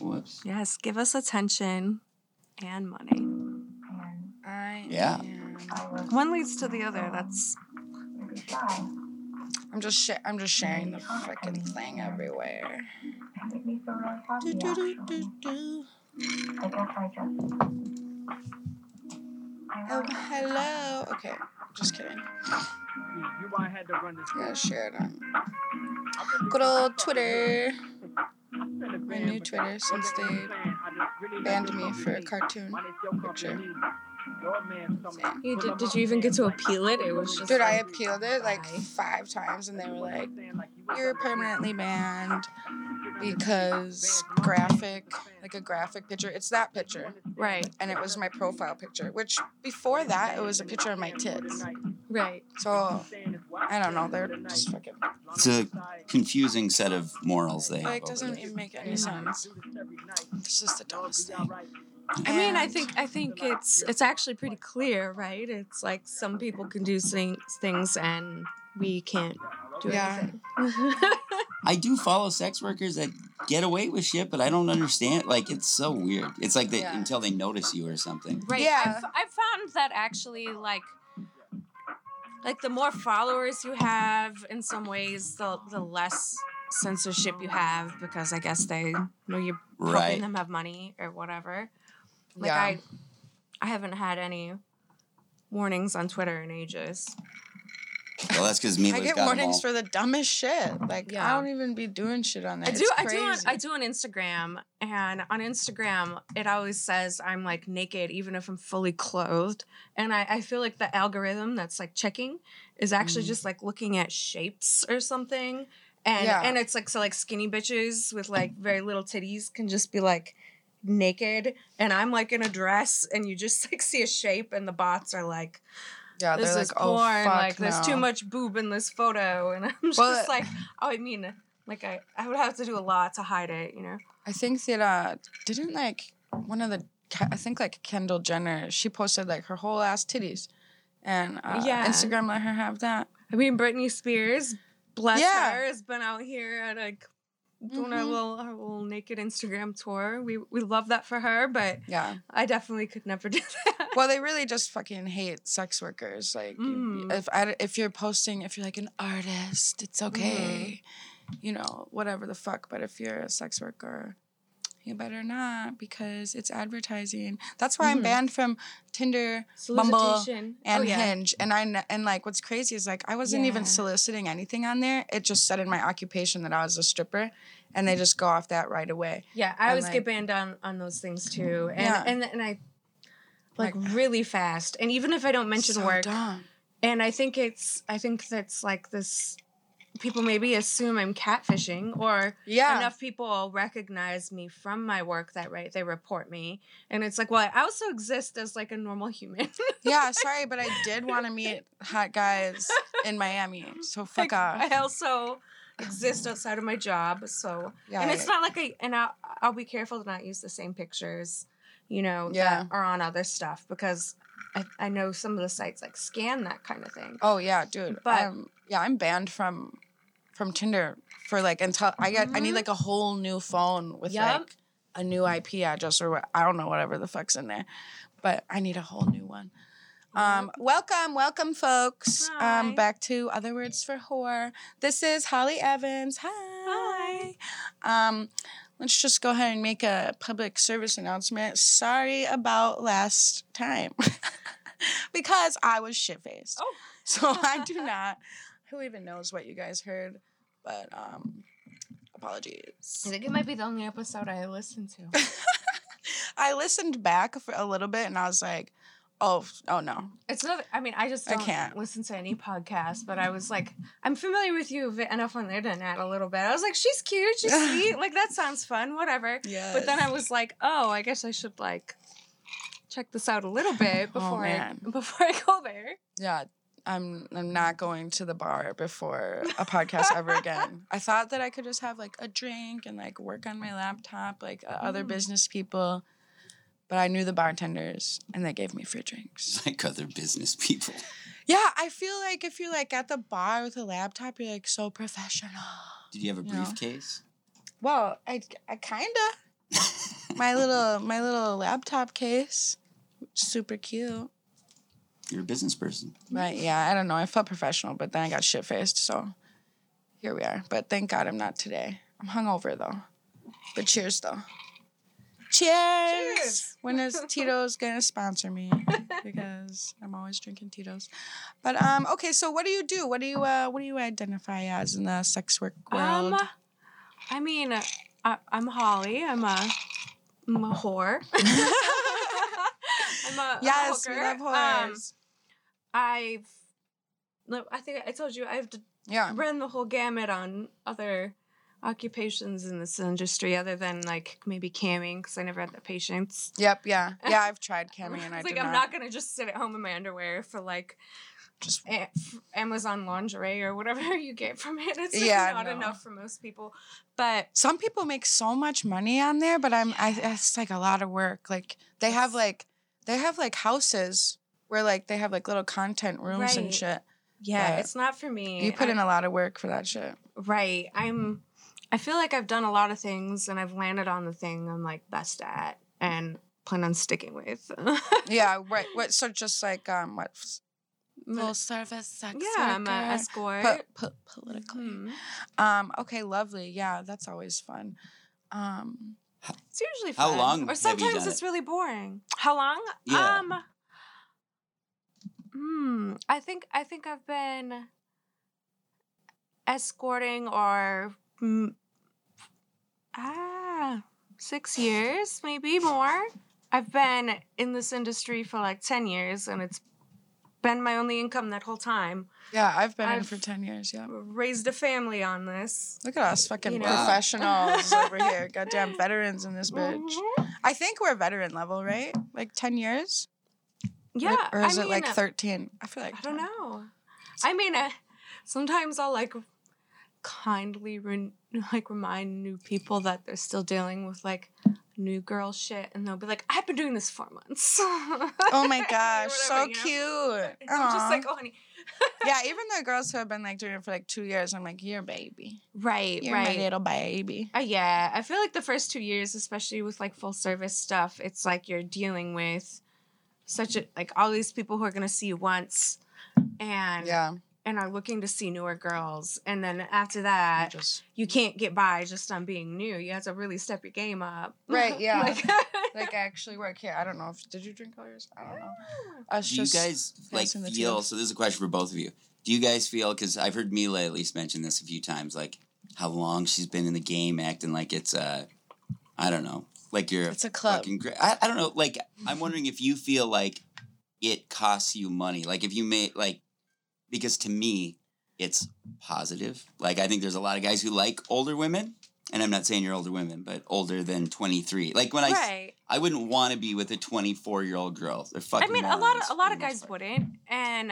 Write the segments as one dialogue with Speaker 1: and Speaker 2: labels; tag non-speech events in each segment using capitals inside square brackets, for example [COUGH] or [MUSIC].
Speaker 1: Whoops.
Speaker 2: Yes, give us attention and money.
Speaker 3: I
Speaker 1: Yeah.
Speaker 3: am-
Speaker 2: One leads to the other. That's.
Speaker 3: I'm just sh- I'm just sharing the freaking thing everywhere.
Speaker 4: And it made me feel really happy,
Speaker 3: Do, do, do, do, do.
Speaker 4: I guess I just... I
Speaker 3: Oh, hello. Okay, just kidding.
Speaker 5: You I had to run this.
Speaker 3: Yeah, share it on good old Twitter. My new Twitter since they banned me for a cartoon picture.
Speaker 2: you did. Did you even get to appeal it? It was just
Speaker 3: Dude, I
Speaker 2: like,
Speaker 3: appealed it like five times, and they were like, "You're permanently banned because graphic, like a graphic picture. It's that picture,
Speaker 2: right,
Speaker 3: and it was my profile picture. Which before that, it was a picture of my tits.
Speaker 2: right.
Speaker 3: So I don't know. They're just fucking
Speaker 1: It's a confusing set of morals they have.
Speaker 3: like doesn't
Speaker 1: there.
Speaker 3: even make any sense. It's just the dumbest thing.
Speaker 2: I mean, I think I think it's it's actually pretty clear, right? It's like some people can do things things and we can't do
Speaker 3: Yeah.
Speaker 2: anything.
Speaker 1: I do follow sex workers that get away with shit, but I don't understand. Like, it's so weird. It's like they,
Speaker 3: Yeah.
Speaker 1: until they notice you or something.
Speaker 2: Right.
Speaker 3: Yeah.
Speaker 2: I've, I've found that actually, like, like the more followers you have, in some ways, the the less censorship you have because I guess they know you're helping
Speaker 1: Right.
Speaker 2: them have money or whatever. Like
Speaker 3: Yeah.
Speaker 2: I, I haven't had any warnings on Twitter in ages.
Speaker 1: Well, that's because Mila's
Speaker 3: I get
Speaker 1: got 'em
Speaker 3: warnings for the dumbest shit. [LAUGHS] Like
Speaker 2: yeah.
Speaker 3: I don't even be doing shit on there.
Speaker 2: I do.
Speaker 3: It's
Speaker 2: I do. On. I do on Instagram, and on Instagram, it always says I'm like naked, even if I'm fully clothed. And I, I feel like the algorithm that's like checking is actually
Speaker 3: Mm.
Speaker 2: just like looking at shapes or something. And
Speaker 3: Yeah.
Speaker 2: and it's like so like skinny bitches with like very little titties can just be like naked, and I'm like in a dress, and you just like [LAUGHS] see a shape, and the bots are like,
Speaker 3: Yeah,
Speaker 2: "This
Speaker 3: they're
Speaker 2: is
Speaker 3: like, oh
Speaker 2: porn.
Speaker 3: fuck,
Speaker 2: like there's too much boob in this photo," [LAUGHS] and I'm just
Speaker 3: Well,
Speaker 2: like, "Oh, I mean." Like I, I would have to do a lot to hide it, you know.
Speaker 3: I think that uh didn't like one of the I think like Kendall Jenner. She posted like her whole ass titties, and uh,
Speaker 2: Yeah.
Speaker 3: Instagram let her have that.
Speaker 2: I mean, Britney Spears, bless
Speaker 3: Yeah.
Speaker 2: her, has been out here at like doing her
Speaker 3: Mhm.
Speaker 2: little her little naked Instagram tour. We we love that for her, but
Speaker 3: Yeah.
Speaker 2: I definitely could never [LAUGHS] do that.
Speaker 3: Well, they really just fucking hate sex workers. Like,
Speaker 2: Mm.
Speaker 3: if I, if you're posting, if you're like an artist, it's okay, you know, whatever the fuck. But if you're a sex worker, you better not because it's advertising. That's why I'm
Speaker 2: Mhm.
Speaker 3: banned from Tinder, Bumble, and
Speaker 2: oh, yeah.
Speaker 3: Hinge. And I and like what's crazy is like I wasn't even soliciting anything on there. It just said in my occupation that I was a stripper, and they just go off that right away.
Speaker 2: Yeah, I always
Speaker 3: like-
Speaker 2: get banned on on those things too, and
Speaker 3: Yeah.
Speaker 2: and and I like
Speaker 3: Like-
Speaker 2: really fast. And even if I don't mention
Speaker 3: So
Speaker 2: work,
Speaker 3: dumb.
Speaker 2: and I think it's I think that's like this. People maybe assume I'm catfishing, or
Speaker 3: Yeah.
Speaker 2: enough people recognize me from my work that right they report me, and it's like, well, I also exist as like a normal human. [LAUGHS]
Speaker 3: yeah, sorry, but I did want to meet hot guys in Miami. So fuck
Speaker 2: Like,
Speaker 3: off.
Speaker 2: I also exist outside of my job, so
Speaker 3: Yeah,
Speaker 2: and it's not like I and I'll, I'll be careful to not use the same pictures, you know,
Speaker 3: Yeah.
Speaker 2: that are on other stuff because I, I know some of the sites like scan that kind of thing.
Speaker 3: Oh yeah, dude.
Speaker 2: But-
Speaker 3: um, yeah, I'm banned from from Tinder for like until I get I need
Speaker 2: Mhm.
Speaker 3: like a whole new phone with
Speaker 2: Yup.
Speaker 3: like a new IP address or what I don't know whatever the fuck's in there, but I need a whole new one. Um, welcome, welcome, folks.
Speaker 2: Hi.
Speaker 3: Um, back to other words for whore. This is Holly Evans. Hi. Um, let's just go ahead and make a public service announcement. Sorry about last time, [LAUGHS] because I was shit faced.
Speaker 2: Oh. [LAUGHS]
Speaker 3: So I do [LAUGHS] not. Who even knows what you guys heard? But um, apologies.
Speaker 2: I think it might be the only episode I listened to.
Speaker 3: I listened back for a little bit and I was like, oh, oh no.
Speaker 2: It's not. I mean, I just
Speaker 3: I can't.
Speaker 2: listen to any podcast. But I was like, I'm familiar with you enough on the internet a little bit. I was like, she's cute, she's [LAUGHS] sweet. Like that sounds fun. Whatever.
Speaker 3: Yeah.
Speaker 2: But then I was like, oh, I guess I should like check this out a little [SIGHS] bit before I
Speaker 3: Oh, man. [LAUGHS]
Speaker 2: before I go there.
Speaker 3: yeah, I'm I'm not going to the bar before a podcast ever again. [LAUGHS] I thought that I could just have like a drink and like work on my laptop like uh, other
Speaker 2: Mm.
Speaker 3: business people. But I knew the bartenders and they gave me free drinks. [LAUGHS]
Speaker 1: Like other business people.
Speaker 3: Yeah, I feel like if you're like at the bar with a laptop, you're like so professional.
Speaker 1: Did you have a
Speaker 3: You know.
Speaker 1: briefcase?
Speaker 3: Well, I I kinda. my little my little laptop case. Super cute.
Speaker 1: You're a business person.
Speaker 3: Right? yeah, I don't know. I felt professional, but then I got shit faced, so here we are. But thank God I'm not today. I'm hungover though. But cheers though. Cheers.
Speaker 2: Cheers.
Speaker 3: When is Tito's gonna sponsor me? [LAUGHS] because I'm always drinking Tito's. But um, okay. So what do you do? What do you uh, what do you identify as in the sex work world?
Speaker 2: Um, I mean, I, I'm Holly. I'm a, I'm a whore. [LAUGHS] [LAUGHS] I'm a,
Speaker 3: yes,
Speaker 2: a
Speaker 3: we love
Speaker 2: Um. I've, no, I think I told you I've
Speaker 3: yeah.
Speaker 2: ran the whole gamut on other occupations in this industry, other than like maybe camming, because I never had the patience.
Speaker 3: Yep. Yeah. [LAUGHS] Yeah. I've tried camming and [LAUGHS] I
Speaker 2: like I'm
Speaker 3: not.
Speaker 2: not gonna just sit at home in my underwear for like
Speaker 3: Just
Speaker 2: a- Amazon lingerie or whatever [LAUGHS] you get from it. It's
Speaker 3: Yeah,
Speaker 2: not
Speaker 3: no.
Speaker 2: enough for most people. But
Speaker 3: some people make so much money on there, but I'm I it's like a lot of work. Like they have like they have like houses where like they have like little content rooms and shit.
Speaker 2: yeah,
Speaker 3: But
Speaker 2: it's not for me.
Speaker 3: You put
Speaker 2: I-
Speaker 3: in a lot of work for that shit.
Speaker 2: right. I'm. I feel like I've done a lot of things and I've landed on the thing I'm like best at and plan on sticking with. [LAUGHS]
Speaker 3: Yeah, right. What so just like um what
Speaker 2: I'm
Speaker 3: full service sex
Speaker 2: yeah, I'm an escort.
Speaker 3: Put, put politically.
Speaker 2: Mhm.
Speaker 3: Um okay, lovely. Yeah, that's always fun. Um
Speaker 2: It's usually fun.
Speaker 1: How long
Speaker 2: Or
Speaker 1: have you
Speaker 2: sometimes
Speaker 1: done
Speaker 2: it's
Speaker 1: it?
Speaker 2: really boring. How long?
Speaker 1: Yeah.
Speaker 2: Um. Hmm. I think I think I've been escorting or mm, ah six years, maybe more. I've been in this industry for like ten years, and it's been my only income that whole time.
Speaker 3: yeah, I've been in
Speaker 2: I've-
Speaker 3: for 10 years, yeah.
Speaker 2: Raised a family on this.
Speaker 3: Look at us fucking
Speaker 2: You know.
Speaker 3: professionals over [LAUGHS] here. Goddamn veterans in this bitch.
Speaker 2: Mhm.
Speaker 3: I think we're veteran level, right? Like 10 years?
Speaker 2: Yeah.
Speaker 3: Or is
Speaker 2: I
Speaker 3: it
Speaker 2: mean,
Speaker 3: like
Speaker 2: uh,
Speaker 3: 13? I feel like
Speaker 2: I don't
Speaker 3: 10.
Speaker 2: know. I mean, uh, sometimes I'll like kindly re- [LAUGHS] like remind new people that they're still dealing with like new girl shit, and they'll be like, "I've been doing this for months." [LAUGHS]
Speaker 3: Oh my [LAUGHS] gosh, so
Speaker 2: you know?
Speaker 3: cute.
Speaker 2: I'm just like, "Oh, honey."
Speaker 3: yeah, even the girls who have been like doing it for like two years, I'm like, you're a baby.
Speaker 2: right,
Speaker 3: You're
Speaker 2: right.
Speaker 3: my little baby.
Speaker 2: Uh, yeah, I feel like the first two years, especially with like full service stuff, it's like you're dealing with such a like all these people who are gonna see you once, and
Speaker 3: Yeah.
Speaker 2: And are looking to see newer girls, and then after
Speaker 3: I
Speaker 2: that,
Speaker 3: just
Speaker 2: you can't get by just on being new. You have to really step your game up.
Speaker 3: Right, [LAUGHS] yeah.
Speaker 2: like,
Speaker 3: like actually work here. I don't know if did you drink all yours? I don't know. Us
Speaker 1: Do you
Speaker 3: just
Speaker 1: guys like
Speaker 3: the
Speaker 1: feel?
Speaker 3: tea.
Speaker 1: So this is a question for both of you. Do you guys feel? Because I've heard Mila at least mention this a few times, like how long she's been in the game, acting like it's uh, I don't know, like you're
Speaker 3: it's a club.
Speaker 1: fucking great. I, I don't know. Like I'm wondering if you feel like it costs you money. Like if you make like because to me it's positive. Like I think there's a lot of guys who like older women. And I'm not saying you're older women, but older than 23. Like when I, s-
Speaker 2: right.
Speaker 1: I wouldn't want to be with a 24 year old girl. They're fucking.
Speaker 2: I mean, a lot of a lot of guys
Speaker 1: part.
Speaker 2: wouldn't, and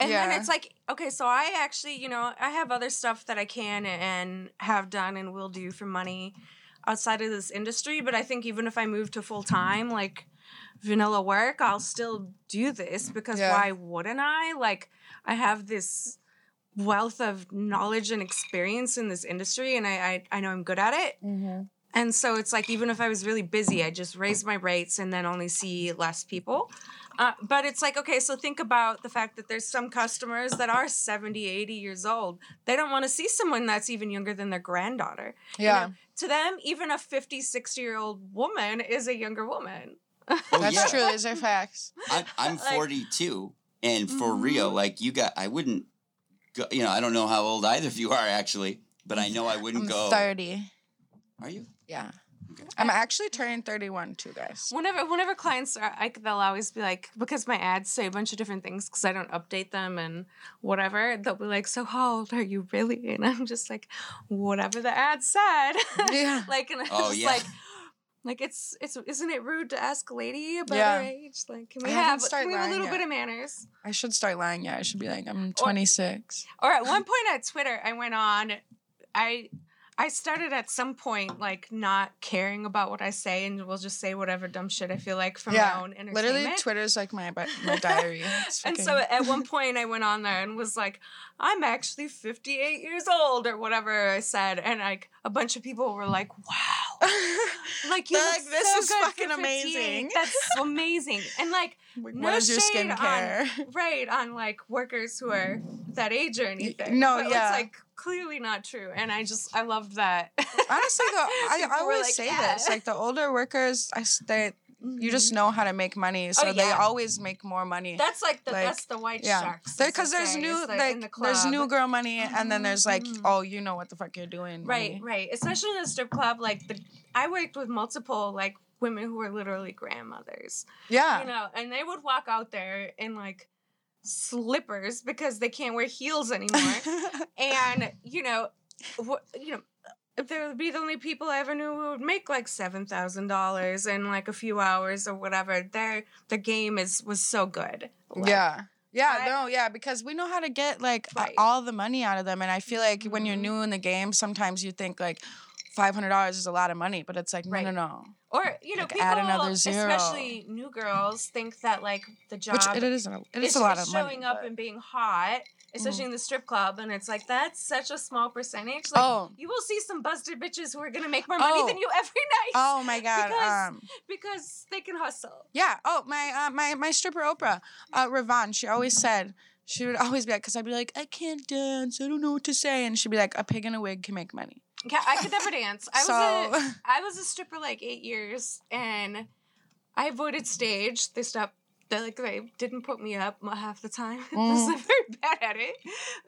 Speaker 2: and
Speaker 3: Yeah.
Speaker 2: then it's like, okay, so I actually, you know, I have other stuff that I can and have done and will do for money outside of this industry. But I think even if I move to full time, like vanilla work, I'll still do this because
Speaker 3: Yeah.
Speaker 2: why wouldn't I? Like, I have this wealth of knowledge and experience in this industry, and I I, I know I'm good at it.
Speaker 3: Mm-hmm.
Speaker 2: And so it's like even if I was really busy, I just raise my rates and then only see less people. Uh, but it's like, okay, so think about the fact that there's some customers that are 70, 80 years old. They don't want to see someone that's even younger than their granddaughter. You
Speaker 3: Yeah,
Speaker 2: know, to them, even a 50, 60 year old woman is a younger woman.
Speaker 1: Oh,
Speaker 3: that's
Speaker 1: yeah.
Speaker 3: true. These are facts.
Speaker 1: I'm, I'm 42, and for real,
Speaker 2: Mhm.
Speaker 1: like you got, I wouldn't, go, you know, I don't know how old either of you are actually, but I know I wouldn't
Speaker 3: I'm
Speaker 1: go.
Speaker 3: 30.
Speaker 1: Are you?
Speaker 3: Yeah.
Speaker 1: Okay.
Speaker 3: I'm actually turning 31 too, guys.
Speaker 2: Whenever whenever clients are like they'll always be like because my ads say a bunch of different things because I don't update them and whatever they'll be like so how old are you really and I'm just like whatever the ad said
Speaker 3: Yeah. [LAUGHS]
Speaker 2: like and I'm
Speaker 1: Oh,
Speaker 2: just
Speaker 1: yeah.
Speaker 2: like like it's it's isn't it rude to ask a lady about
Speaker 3: Yeah.
Speaker 2: her age like can we
Speaker 3: I haven't
Speaker 2: can we have a little bit of manners
Speaker 3: I should start lying. Yeah, I should be like, I'm 26.
Speaker 2: or at [LAUGHS] one point at Twitter I went on I I started at some point like not caring about what I say and will just say whatever dumb shit I feel like from
Speaker 3: Yeah,
Speaker 2: my own entertainment.
Speaker 3: Literally, Twitter's like my my [LAUGHS] diary.
Speaker 2: And so at one [LAUGHS] point I went on there and was like, I'm actually 58 years old or whatever I said. And like a bunch of people were like, wow. [LAUGHS] like you look
Speaker 3: like, "This
Speaker 2: so
Speaker 3: is
Speaker 2: good
Speaker 3: fucking amazing.
Speaker 2: That's amazing. And like
Speaker 3: Like,
Speaker 2: no
Speaker 3: what is your skincare?
Speaker 2: on right on like workers who are that age or anything.
Speaker 3: no,
Speaker 2: but
Speaker 3: yeah.
Speaker 2: it's like clearly not true. And I just I loved that.
Speaker 3: Honestly, though, [LAUGHS] I, I always
Speaker 2: like,
Speaker 3: say
Speaker 2: "Yeah."
Speaker 3: this: like the older workers, I, they you just know how to make money, so they
Speaker 2: yeah.
Speaker 3: always make more money.
Speaker 2: that's like the
Speaker 3: like,
Speaker 2: that's the white
Speaker 3: yeah,
Speaker 2: sharks.
Speaker 3: because there's
Speaker 2: say,
Speaker 3: new
Speaker 2: is, in
Speaker 3: like
Speaker 2: the
Speaker 3: there's new girl money, and then there's like
Speaker 2: mhm.
Speaker 3: oh you know what the fuck you're doing,
Speaker 2: Right,
Speaker 3: money.
Speaker 2: right. Especially in the strip club, like the I worked with multiple like women who were literally grandmothers.
Speaker 3: Yeah,
Speaker 2: You know, and they would walk out there and like slippers because they can't wear heels anymore. [LAUGHS] and you know, what you know, if there would be the only people I ever knew who would make like seven thousand dollars in like a few hours or whatever. Their the game is was so good. Like,
Speaker 3: yeah. Yeah,
Speaker 2: I-
Speaker 3: no, yeah, because we know how to get like
Speaker 2: Right.
Speaker 3: all the money out of them, and I feel like when you're
Speaker 2: Mhm.
Speaker 3: new in the game, sometimes you think like five hundred dollars is a lot of money, but it's like no, no,
Speaker 2: Right.
Speaker 3: no.
Speaker 2: Or you know,
Speaker 3: Like,
Speaker 2: people,
Speaker 3: add another zero.
Speaker 2: especially new girls, think that like the job
Speaker 3: Which it is, a, it is
Speaker 2: is
Speaker 3: a lot of
Speaker 2: showing
Speaker 3: money.
Speaker 2: up
Speaker 3: but-
Speaker 2: and being hot, especially in the strip club, and it's like that's such a small percentage. Like
Speaker 3: oh,
Speaker 2: you will see some busted bitches who are gonna make more money
Speaker 3: Oh.
Speaker 2: than you every [LAUGHS] night
Speaker 3: oh my god.
Speaker 2: Because-
Speaker 3: um,
Speaker 2: because they can hustle.
Speaker 3: Yeah. Oh, my uh, my my stripper Oprah, uh, Ravon. She always said she would always be like, because I'd be like, I can't dance, I don't know what to say, and she'd be like, a pig in a wig can make money.
Speaker 2: Yeah, I could never dance. I was a I was a stripper like eight years, and I avoided stage. They stopped. They like they didn't put me up half the time. [LAUGHS] I was mm. very bad at it.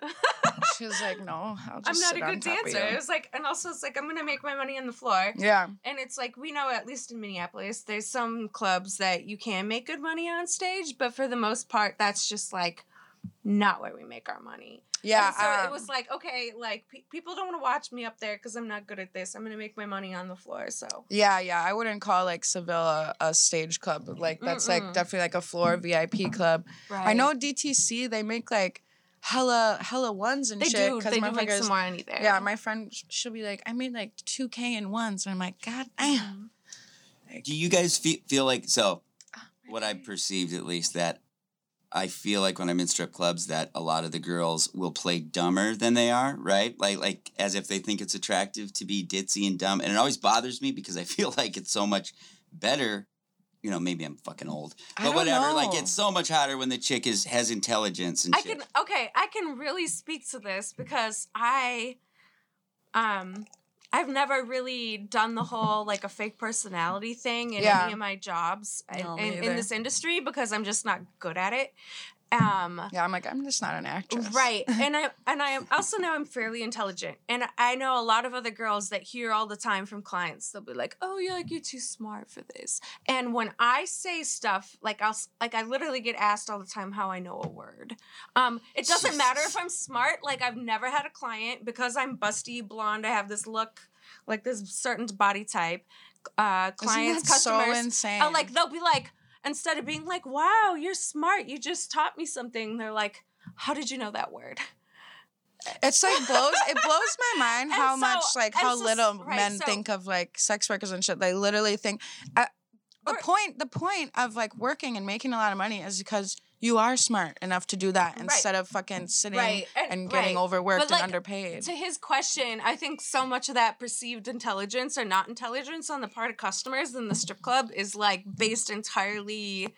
Speaker 2: [LAUGHS]
Speaker 3: she was like, no, just
Speaker 2: I'm not a good dancer. It was like, and also it's like I'm gonna make my money on the floor.
Speaker 3: Yeah.
Speaker 2: And it's like we know at least in Minneapolis, there's some clubs that you can make good money on stage, but for the most part, that's just like not where we make our money.
Speaker 3: Yeah.
Speaker 2: And so it
Speaker 3: um,
Speaker 2: was like, okay, like pe- people don't want to watch me up there because I'm not good at this. I'm gonna make my money on the floor. So
Speaker 3: Yeah, yeah. I wouldn't call like Seville a, a stage club. Like that's like
Speaker 2: Mm-mm.
Speaker 3: definitely like a floor VIP club.
Speaker 2: right.
Speaker 3: I know DTC. They make like hella hella ones and
Speaker 2: they
Speaker 3: shit.
Speaker 2: do.
Speaker 3: 'cause
Speaker 2: They do make
Speaker 3: motherfuckers-
Speaker 2: some more money there.
Speaker 3: Yeah, my friend, sh- she'll be like, I made like two k in ones, and I'm like, God damn.
Speaker 2: Mhm.
Speaker 1: Do you guys fe- feel like so?
Speaker 3: Ah,
Speaker 1: What I perceived at least that I feel like when I'm in strip clubs that a lot of the girls will play dumber than they are, right? Like like as if they think it's attractive to be ditzy and dumb, and it always bothers me because I [LAUGHS] feel like it's so much better. You know, maybe I'm fucking old, but whatever. Like it's so much hotter when the chick is has intelligence and
Speaker 2: I
Speaker 1: shit.
Speaker 2: can okay, I can really speak to this because I um I've never really done the whole [LAUGHS] like a fake personality thing in
Speaker 3: Yeah.
Speaker 2: any of my jobs
Speaker 3: No,
Speaker 2: in, in this industry because I'm just not good at it. Um
Speaker 3: Yeah, I'm like, I'm just not an actress.
Speaker 2: Right. [LAUGHS] And I and I also know I'm fairly intelligent. And I know a lot of other girls that hear all the time from clients. They'll be like, "Oh, you're like you're too smart for this." And when I say stuff, like I'll s- like I literally get asked all the time how I know a word. Um it doesn't matter if I'm smart. Like I've never had a client because I'm busty, blonde, I have this look like this certain body type. Uh clients,
Speaker 3: that so
Speaker 2: customers
Speaker 3: insane?
Speaker 2: Oh, like they'll be like, instead of being like, "Wow, you're smart. You just taught me something." They're like, "How did you know that word?"
Speaker 3: It's like blows it blows my mind [LAUGHS] how
Speaker 2: so-
Speaker 3: much like how
Speaker 2: so-
Speaker 3: little
Speaker 2: right,
Speaker 3: men
Speaker 2: so-
Speaker 3: think of like sex workers and shit. They literally think uh, the
Speaker 2: Or-
Speaker 3: point the point of like working and making a lot of money is because you are smart enough to do that
Speaker 2: Right.
Speaker 3: instead of fucking sitting
Speaker 2: Right, and-
Speaker 3: and, getting
Speaker 2: right.
Speaker 3: overworked
Speaker 2: like,
Speaker 3: and underpaid.
Speaker 2: To his question, I think so much of that perceived intelligence or not intelligence on the part of customers in the strip club is like based entirely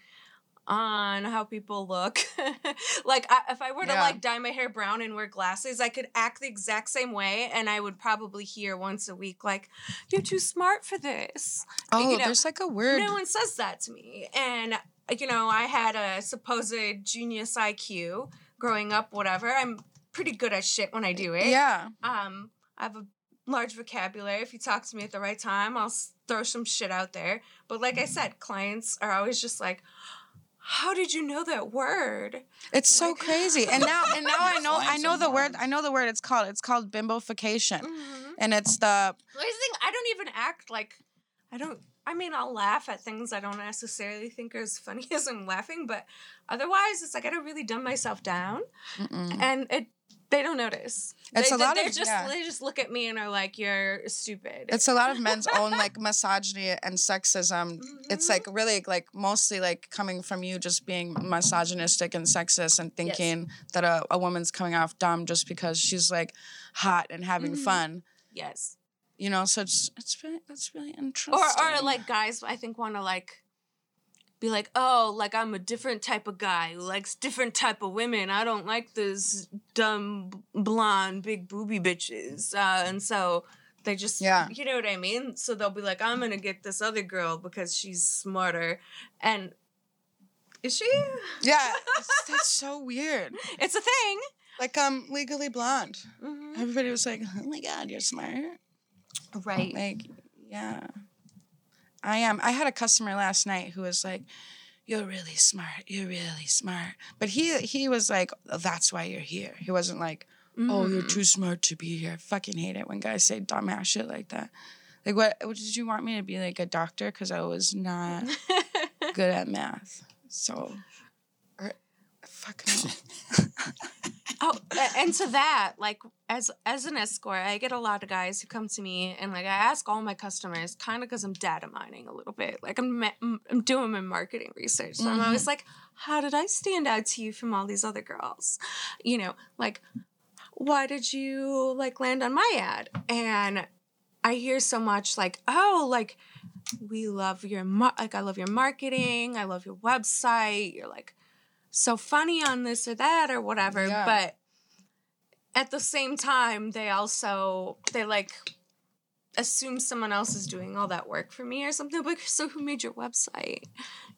Speaker 2: on how people look. [LAUGHS] like I, if I were to like dye my hair brown and wear glasses, I could act the exact same way and I would probably hear once a week like you're too smart for this.
Speaker 3: oh,
Speaker 2: you know,
Speaker 3: there's like a word.
Speaker 2: No one says that to me. And, you know, I had a supposed genius IQ growing up, whatever. I'm pretty good at shit when I do it.
Speaker 3: yeah.
Speaker 2: Um, I have a large vocabulary. If you talk to me at the right time, I'll throw some shit out there. But like I said, clients are always just like, how did you know that word?
Speaker 3: It's so
Speaker 2: Like-
Speaker 3: crazy. And now [LAUGHS] and now I know I know the word. I know the word it's called. It's called bimbofication.
Speaker 2: Mm-hmm.
Speaker 3: And it's the
Speaker 2: I think I don't even act like I don't. I mean, I'll laugh at things I don't necessarily think are as funny [LAUGHS] as I'm laughing, but otherwise, it's like I don't really dumb myself down,
Speaker 3: mm-mm.
Speaker 2: and it they don't notice.
Speaker 3: It's
Speaker 2: they,
Speaker 3: a lot
Speaker 2: they
Speaker 3: of-
Speaker 2: just
Speaker 3: yeah.
Speaker 2: they just look at me and are like, "You're stupid."
Speaker 3: It's a lot of men's own [LAUGHS] like misogyny and sexism. It's
Speaker 2: Mhm.
Speaker 3: like really like mostly like coming from you just being misogynistic and sexist and thinking that a, a woman's coming off dumb just because she's like hot and having
Speaker 2: Mhm.
Speaker 3: fun.
Speaker 2: yes.
Speaker 3: You know, so it's it's really that's really interesting.
Speaker 2: or or like guys I think want to like be like oh like I'm a different type of guy who likes different type of women I don't like those dumb blonde big booby bitches uh, and so they just
Speaker 3: Yeah.
Speaker 2: you know what I mean so they'll be like I'm gonna get this other girl because she's smarter and is she
Speaker 3: yeah, [LAUGHS] it's, that's so weird.
Speaker 2: it's a thing
Speaker 3: Like um, Legally Blonde.
Speaker 2: Mhm.
Speaker 3: Everybody was like, "Oh my god, you're smart."
Speaker 2: right
Speaker 3: Like, yeah, I am. I had a customer last night who was like, "You're really smart. You're really smart." But he he was like, oh, "That's why you're here." He wasn't like, "Oh, you're
Speaker 2: Mm.
Speaker 3: too smart to be here." I fucking hate it when guys say dumbass shit like that. Like, what, what did you want me to be like a doctor? Because I was not [LAUGHS] good at math. So, or, fuck no. [LAUGHS] [LAUGHS]
Speaker 2: Oh, and to that, like as as an escort, I get a lot of guys who come to me and like I ask all my customers, kind of because I'm data mining a little bit. Like I'm I'm doing my marketing research, so I'm mm-hmm. always like, how did I stand out to you from all these other girls? You know, like why did you like land on my ad? And I hear so much like, oh, like we love your mar- like I love your marketing, I love your website. You're like so funny on this or that or whatever,
Speaker 3: Yeah.
Speaker 2: but at the same time they also they like assume someone else is doing all that work for me or something. Like so who made your website?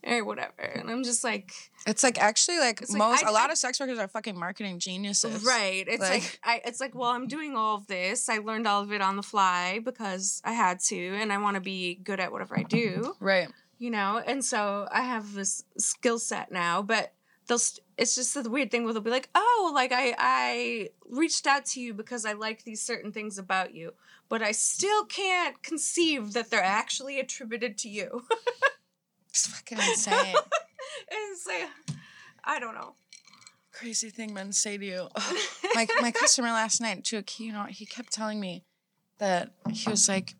Speaker 2: or whatever. And i'm just like
Speaker 3: It's like actually like
Speaker 2: It's like,
Speaker 3: most
Speaker 2: I-
Speaker 3: a lot
Speaker 2: I-
Speaker 3: of sex workers are fucking marketing geniuses.
Speaker 2: right. It's like,
Speaker 3: Like-
Speaker 2: I, it's like well i'm doing all of this. I learned all of it on the fly because i had to and i want to be good at whatever i do.
Speaker 3: Right.
Speaker 2: you know? And so i have this skill set now but they'll st- it's just the weird thing where they'll be like oh like i i reached out to you because i like these certain things about you but i still can't conceive that they're actually attributed to you [LAUGHS]
Speaker 3: It's fucking insane. [LAUGHS]
Speaker 2: it's like i don't know
Speaker 3: Crazy thing men say to you. [LAUGHS] My my customer last night he- You know, he kept telling me that he was like,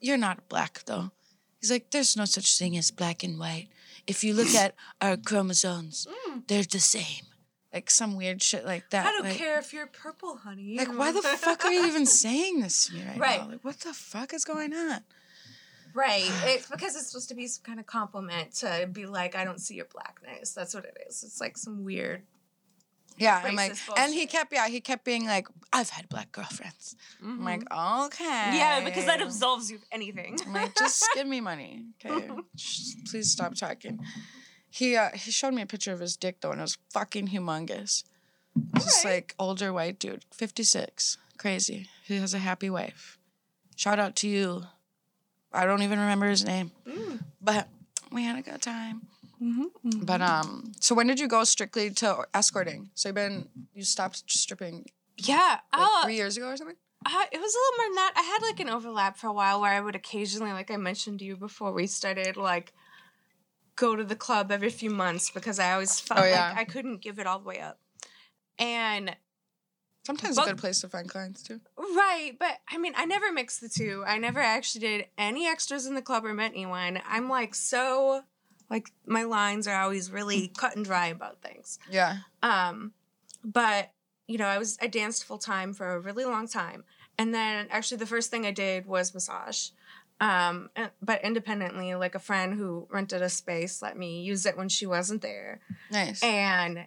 Speaker 3: "You're not black though." He's like, "There's no such thing as black and white. If you look at our chromosomes, [CLEARS THROAT] mm. they're the same." Like some weird shit like that.
Speaker 2: i don't
Speaker 3: like,
Speaker 2: care if you're purple honey
Speaker 3: Like, why the fuck are you [LAUGHS] even saying this to me right,
Speaker 2: Right.
Speaker 3: now? Like, what the fuck is going on?
Speaker 2: right it's because it's supposed to be some kind of compliment to be like i don't see your blackness that's what it is it's like some weird
Speaker 3: Yeah, I'm like,
Speaker 2: Racist
Speaker 3: and he kept, yeah, he kept being like, I've had black girlfriends. I'm like, okay.
Speaker 2: Mm-hmm. yeah because that absolves you of anything
Speaker 3: I'm like, just give me money, [LAUGHS] okay? Please stop talking. He uh, he showed me a picture of his dick though, and it was fucking humongous. Just
Speaker 2: Alright.
Speaker 3: like older white dude, fifty six, crazy. He has a happy wife. Shout out to you. I don't even remember his name,
Speaker 2: Mm.
Speaker 3: but we had a good time.
Speaker 2: Mm-hmm.
Speaker 3: But um, so when did you go strictly to escorting? So you've been you stopped stripping
Speaker 2: Yeah.
Speaker 3: like
Speaker 2: uh,
Speaker 3: three years ago or something?
Speaker 2: uh, it was a little more than that. I had like an overlap for a while where I would occasionally, like I mentioned to you before we started, like go to the club every few months because I always felt
Speaker 3: Oh, yeah.
Speaker 2: like I couldn't give it all the way up. And
Speaker 3: Sometimes
Speaker 2: But-
Speaker 3: a good place to find clients too.
Speaker 2: right, but I mean, I never mixed the two. I never actually did any extras in the club or met anyone. I'm like so, like my lines are always really cut and dry about things.
Speaker 3: Yeah.
Speaker 2: Um, but you know, I was I danced full time for a really long time, and then actually the first thing I did was massage. Um, but independently, like a friend who rented a space let me use it when she wasn't there,
Speaker 3: Nice.
Speaker 2: and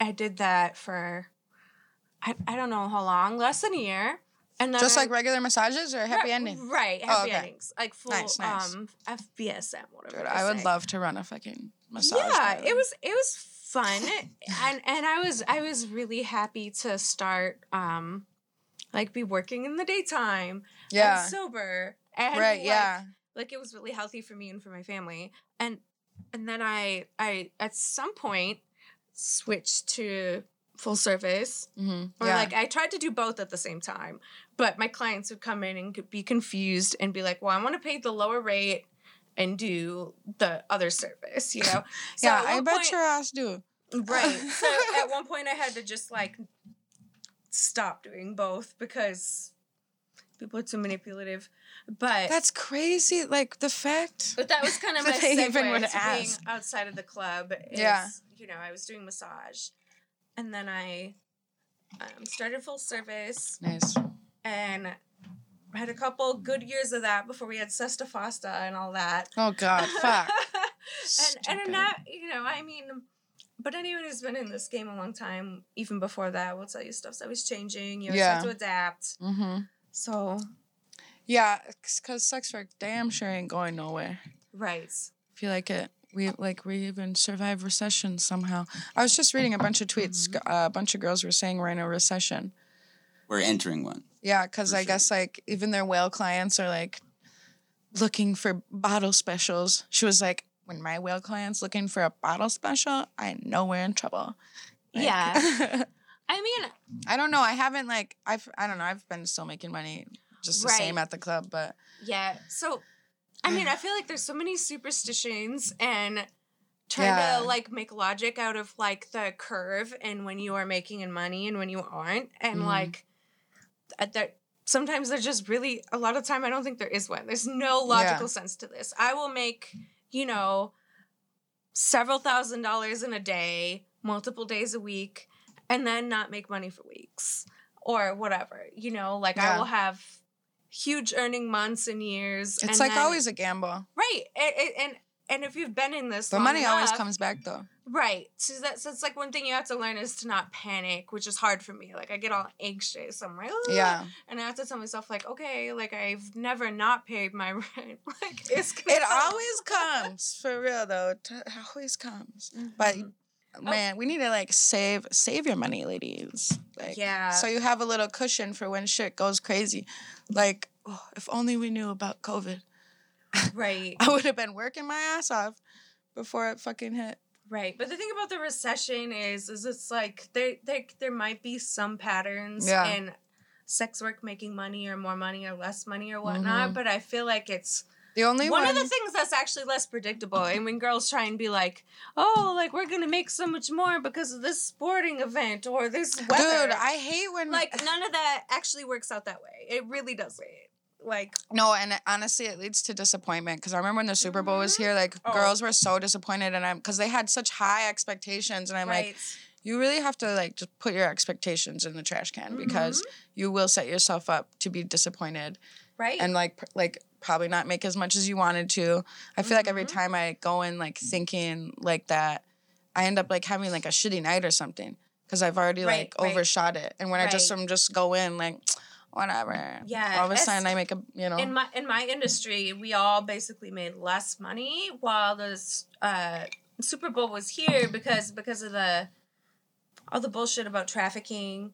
Speaker 2: I did that for I, I don't know how long, less than a year, and then
Speaker 3: Just
Speaker 2: I-
Speaker 3: like regular massages or happy
Speaker 2: Right-
Speaker 3: ending?
Speaker 2: right?
Speaker 3: Oh,
Speaker 2: Happy
Speaker 3: okay.
Speaker 2: endings, like full
Speaker 3: Nice, nice.
Speaker 2: um FBSM, whatever.
Speaker 3: Dude, I would
Speaker 2: say.
Speaker 3: love to run a fucking massage.
Speaker 2: yeah it was it was fun [LAUGHS] and and i was i was really happy to start um like be working in the daytime
Speaker 3: Yeah.
Speaker 2: and sober and
Speaker 3: right.
Speaker 2: like,
Speaker 3: yeah.
Speaker 2: like it was really healthy for me and for my family and and then i i at some point switched to full service
Speaker 3: Mm-hmm.
Speaker 2: or
Speaker 3: yeah.
Speaker 2: like I tried to do both at the same time, but my clients would come in and be confused and be like, "Well, I want to pay the lower rate and do the other service," you know. [LAUGHS] So
Speaker 3: yeah. I bet
Speaker 2: point-
Speaker 3: your ass do.
Speaker 2: right. [LAUGHS] So at one point, I had to just like stop doing both because people are too manipulative. But
Speaker 3: That's crazy. Like the fact.
Speaker 2: but that was kind of [LAUGHS] my segue
Speaker 3: even would
Speaker 2: to being outside of the club. Is,
Speaker 3: Yeah.
Speaker 2: You know, I was doing massage, and then I um, started full service
Speaker 3: Nice.
Speaker 2: and had a couple good years of that before we had SESTA FOSTA and all that.
Speaker 3: Oh God, fuck. [LAUGHS]
Speaker 2: and and not you know I mean, but anyone who's been in this game a long time, even before that, will tell you stuff's always changing. You
Speaker 3: Yeah.
Speaker 2: have to adapt.
Speaker 3: Mm-hmm.
Speaker 2: So
Speaker 3: Yeah, because sex work damn sure ain't going nowhere.
Speaker 2: right.
Speaker 3: If you like it. We like we even survive recession somehow. I was just reading a bunch of tweets.
Speaker 2: Mm-hmm.
Speaker 3: Uh, a bunch of girls were saying we're in a recession.
Speaker 1: We're entering one.
Speaker 3: Yeah, because I
Speaker 1: sure.
Speaker 3: guess like even their whale clients are like looking for bottle specials. She was like, when my whale clients looking for a bottle special, I know we're in trouble. Like-
Speaker 2: Yeah. [LAUGHS] I mean,
Speaker 3: I don't know. I haven't like I've I don't know. I've been still making money just the same at the club, but
Speaker 2: yeah. So, I mean, [LAUGHS] I feel like there's so many superstitions and trying
Speaker 3: Yeah.
Speaker 2: to like make logic out of like the curve and when you are making in money and when you aren't, and
Speaker 3: Mhm.
Speaker 2: like at that. Sometimes there's just really a lot of time. I don't think there is one. There's no logical sense to this. I will make, you know, several thousand dollars in a day, multiple days a week, and then not make money for weeks or whatever. You know, like I will have huge earning months and years.
Speaker 3: it's
Speaker 2: and
Speaker 3: like
Speaker 2: then-
Speaker 3: always a gamble.
Speaker 2: right. And, and and if you've been in this,
Speaker 3: The money always comes back though.
Speaker 2: Right. So that's so it's like one thing you have to learn is to not panic, which is hard for me. Like I get all anxious. I'm like,
Speaker 3: Yeah.
Speaker 2: And I have to tell myself like, okay, like I've never not paid my [LAUGHS] rent. like it's
Speaker 3: It
Speaker 2: come.
Speaker 3: always comes for real though. It always comes. But mm-hmm.
Speaker 2: Mhm.
Speaker 3: man, we need to like save save your money, ladies. Like
Speaker 2: Yeah.
Speaker 3: So you have a little cushion for when shit goes crazy. Like, oh, if only we knew about COVID.
Speaker 2: right. [LAUGHS]
Speaker 3: I would have been working my ass off before it fucking hit.
Speaker 2: Right. But the thing about the recession is is it's like there there there might be some patterns
Speaker 3: Yeah.
Speaker 2: in sex work making money or more money or less money or whatnot.
Speaker 3: Mhm.
Speaker 2: But I feel like it's
Speaker 3: The only
Speaker 2: one
Speaker 3: one,
Speaker 2: of the things that's actually less predictable. And when girls try and be like, oh, like we're gonna make so much more because of this sporting event or this weather.
Speaker 3: Dude, I hate when
Speaker 2: like none of that actually works out that way. It really doesn't. Like
Speaker 3: No, and it- honestly, it leads to disappointment. Because I remember when the Super Bowl was here, like mm-hmm.
Speaker 2: Oh.
Speaker 3: girls were so disappointed, and I'm because they had such high expectations, and I'm like, you really have to like just put your expectations in the trash can because mm-hmm. you will set yourself up to be disappointed
Speaker 2: right.
Speaker 3: and like like probably not make as much as you wanted to. I feel like every
Speaker 2: Mhm.
Speaker 3: time I go in like thinking like that, I end up like having like a shitty night or something because I've already
Speaker 2: Right,
Speaker 3: like
Speaker 2: right.
Speaker 3: overshot it. And when I just
Speaker 2: Right.
Speaker 3: am just go in like [TSK] whatever,
Speaker 2: Yeah,
Speaker 3: all of a sudden I make a you know
Speaker 2: in my in my industry, we all basically made less money while the uh, Super Bowl was here because because of the all the bullshit about trafficking,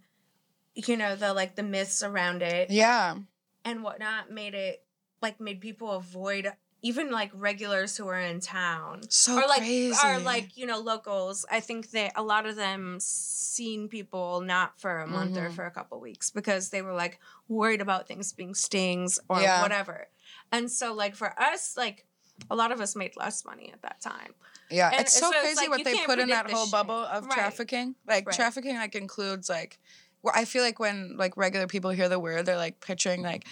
Speaker 2: you know, the like the myths around it
Speaker 3: yeah
Speaker 2: and whatnot made it like made people avoid even like regulars who are in town
Speaker 3: so
Speaker 2: or like
Speaker 3: crazy
Speaker 2: or like you know locals i think that a lot of them seen people not for a month or
Speaker 3: Mhm.
Speaker 2: for a couple weeks because they were like worried about things being stings or
Speaker 3: Yeah.
Speaker 2: whatever and so like for us like a lot of us made less money at that time
Speaker 3: yeah
Speaker 2: and
Speaker 3: it's so
Speaker 2: so it's
Speaker 3: crazy
Speaker 2: like
Speaker 3: what they put in that whole
Speaker 2: shit.
Speaker 3: bubble of
Speaker 2: Right.
Speaker 3: trafficking like
Speaker 2: Right.
Speaker 3: trafficking like includes like I feel like when like regular people hear the word, they're like picturing like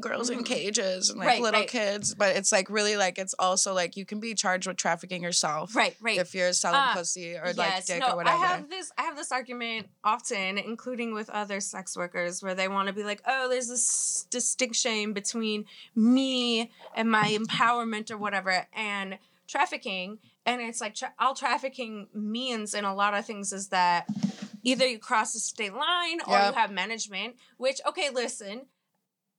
Speaker 3: girls in
Speaker 2: Mhm.
Speaker 3: cages and like
Speaker 2: Right,
Speaker 3: little
Speaker 2: right.
Speaker 3: kids, but it's like really like it's also like you can be charged with trafficking yourself
Speaker 2: right right
Speaker 3: if you're selling
Speaker 2: Ah,
Speaker 3: pussy or like dick
Speaker 2: no,
Speaker 3: or whatever.
Speaker 2: I have this I have this argument often, including with other sex workers, where they want to be like, oh, there's this distinction between me and my empowerment or whatever and trafficking. And it's like tra- all trafficking means in a lot of things is that either you cross the state line or
Speaker 3: Yep.
Speaker 2: you have management, which okay, listen,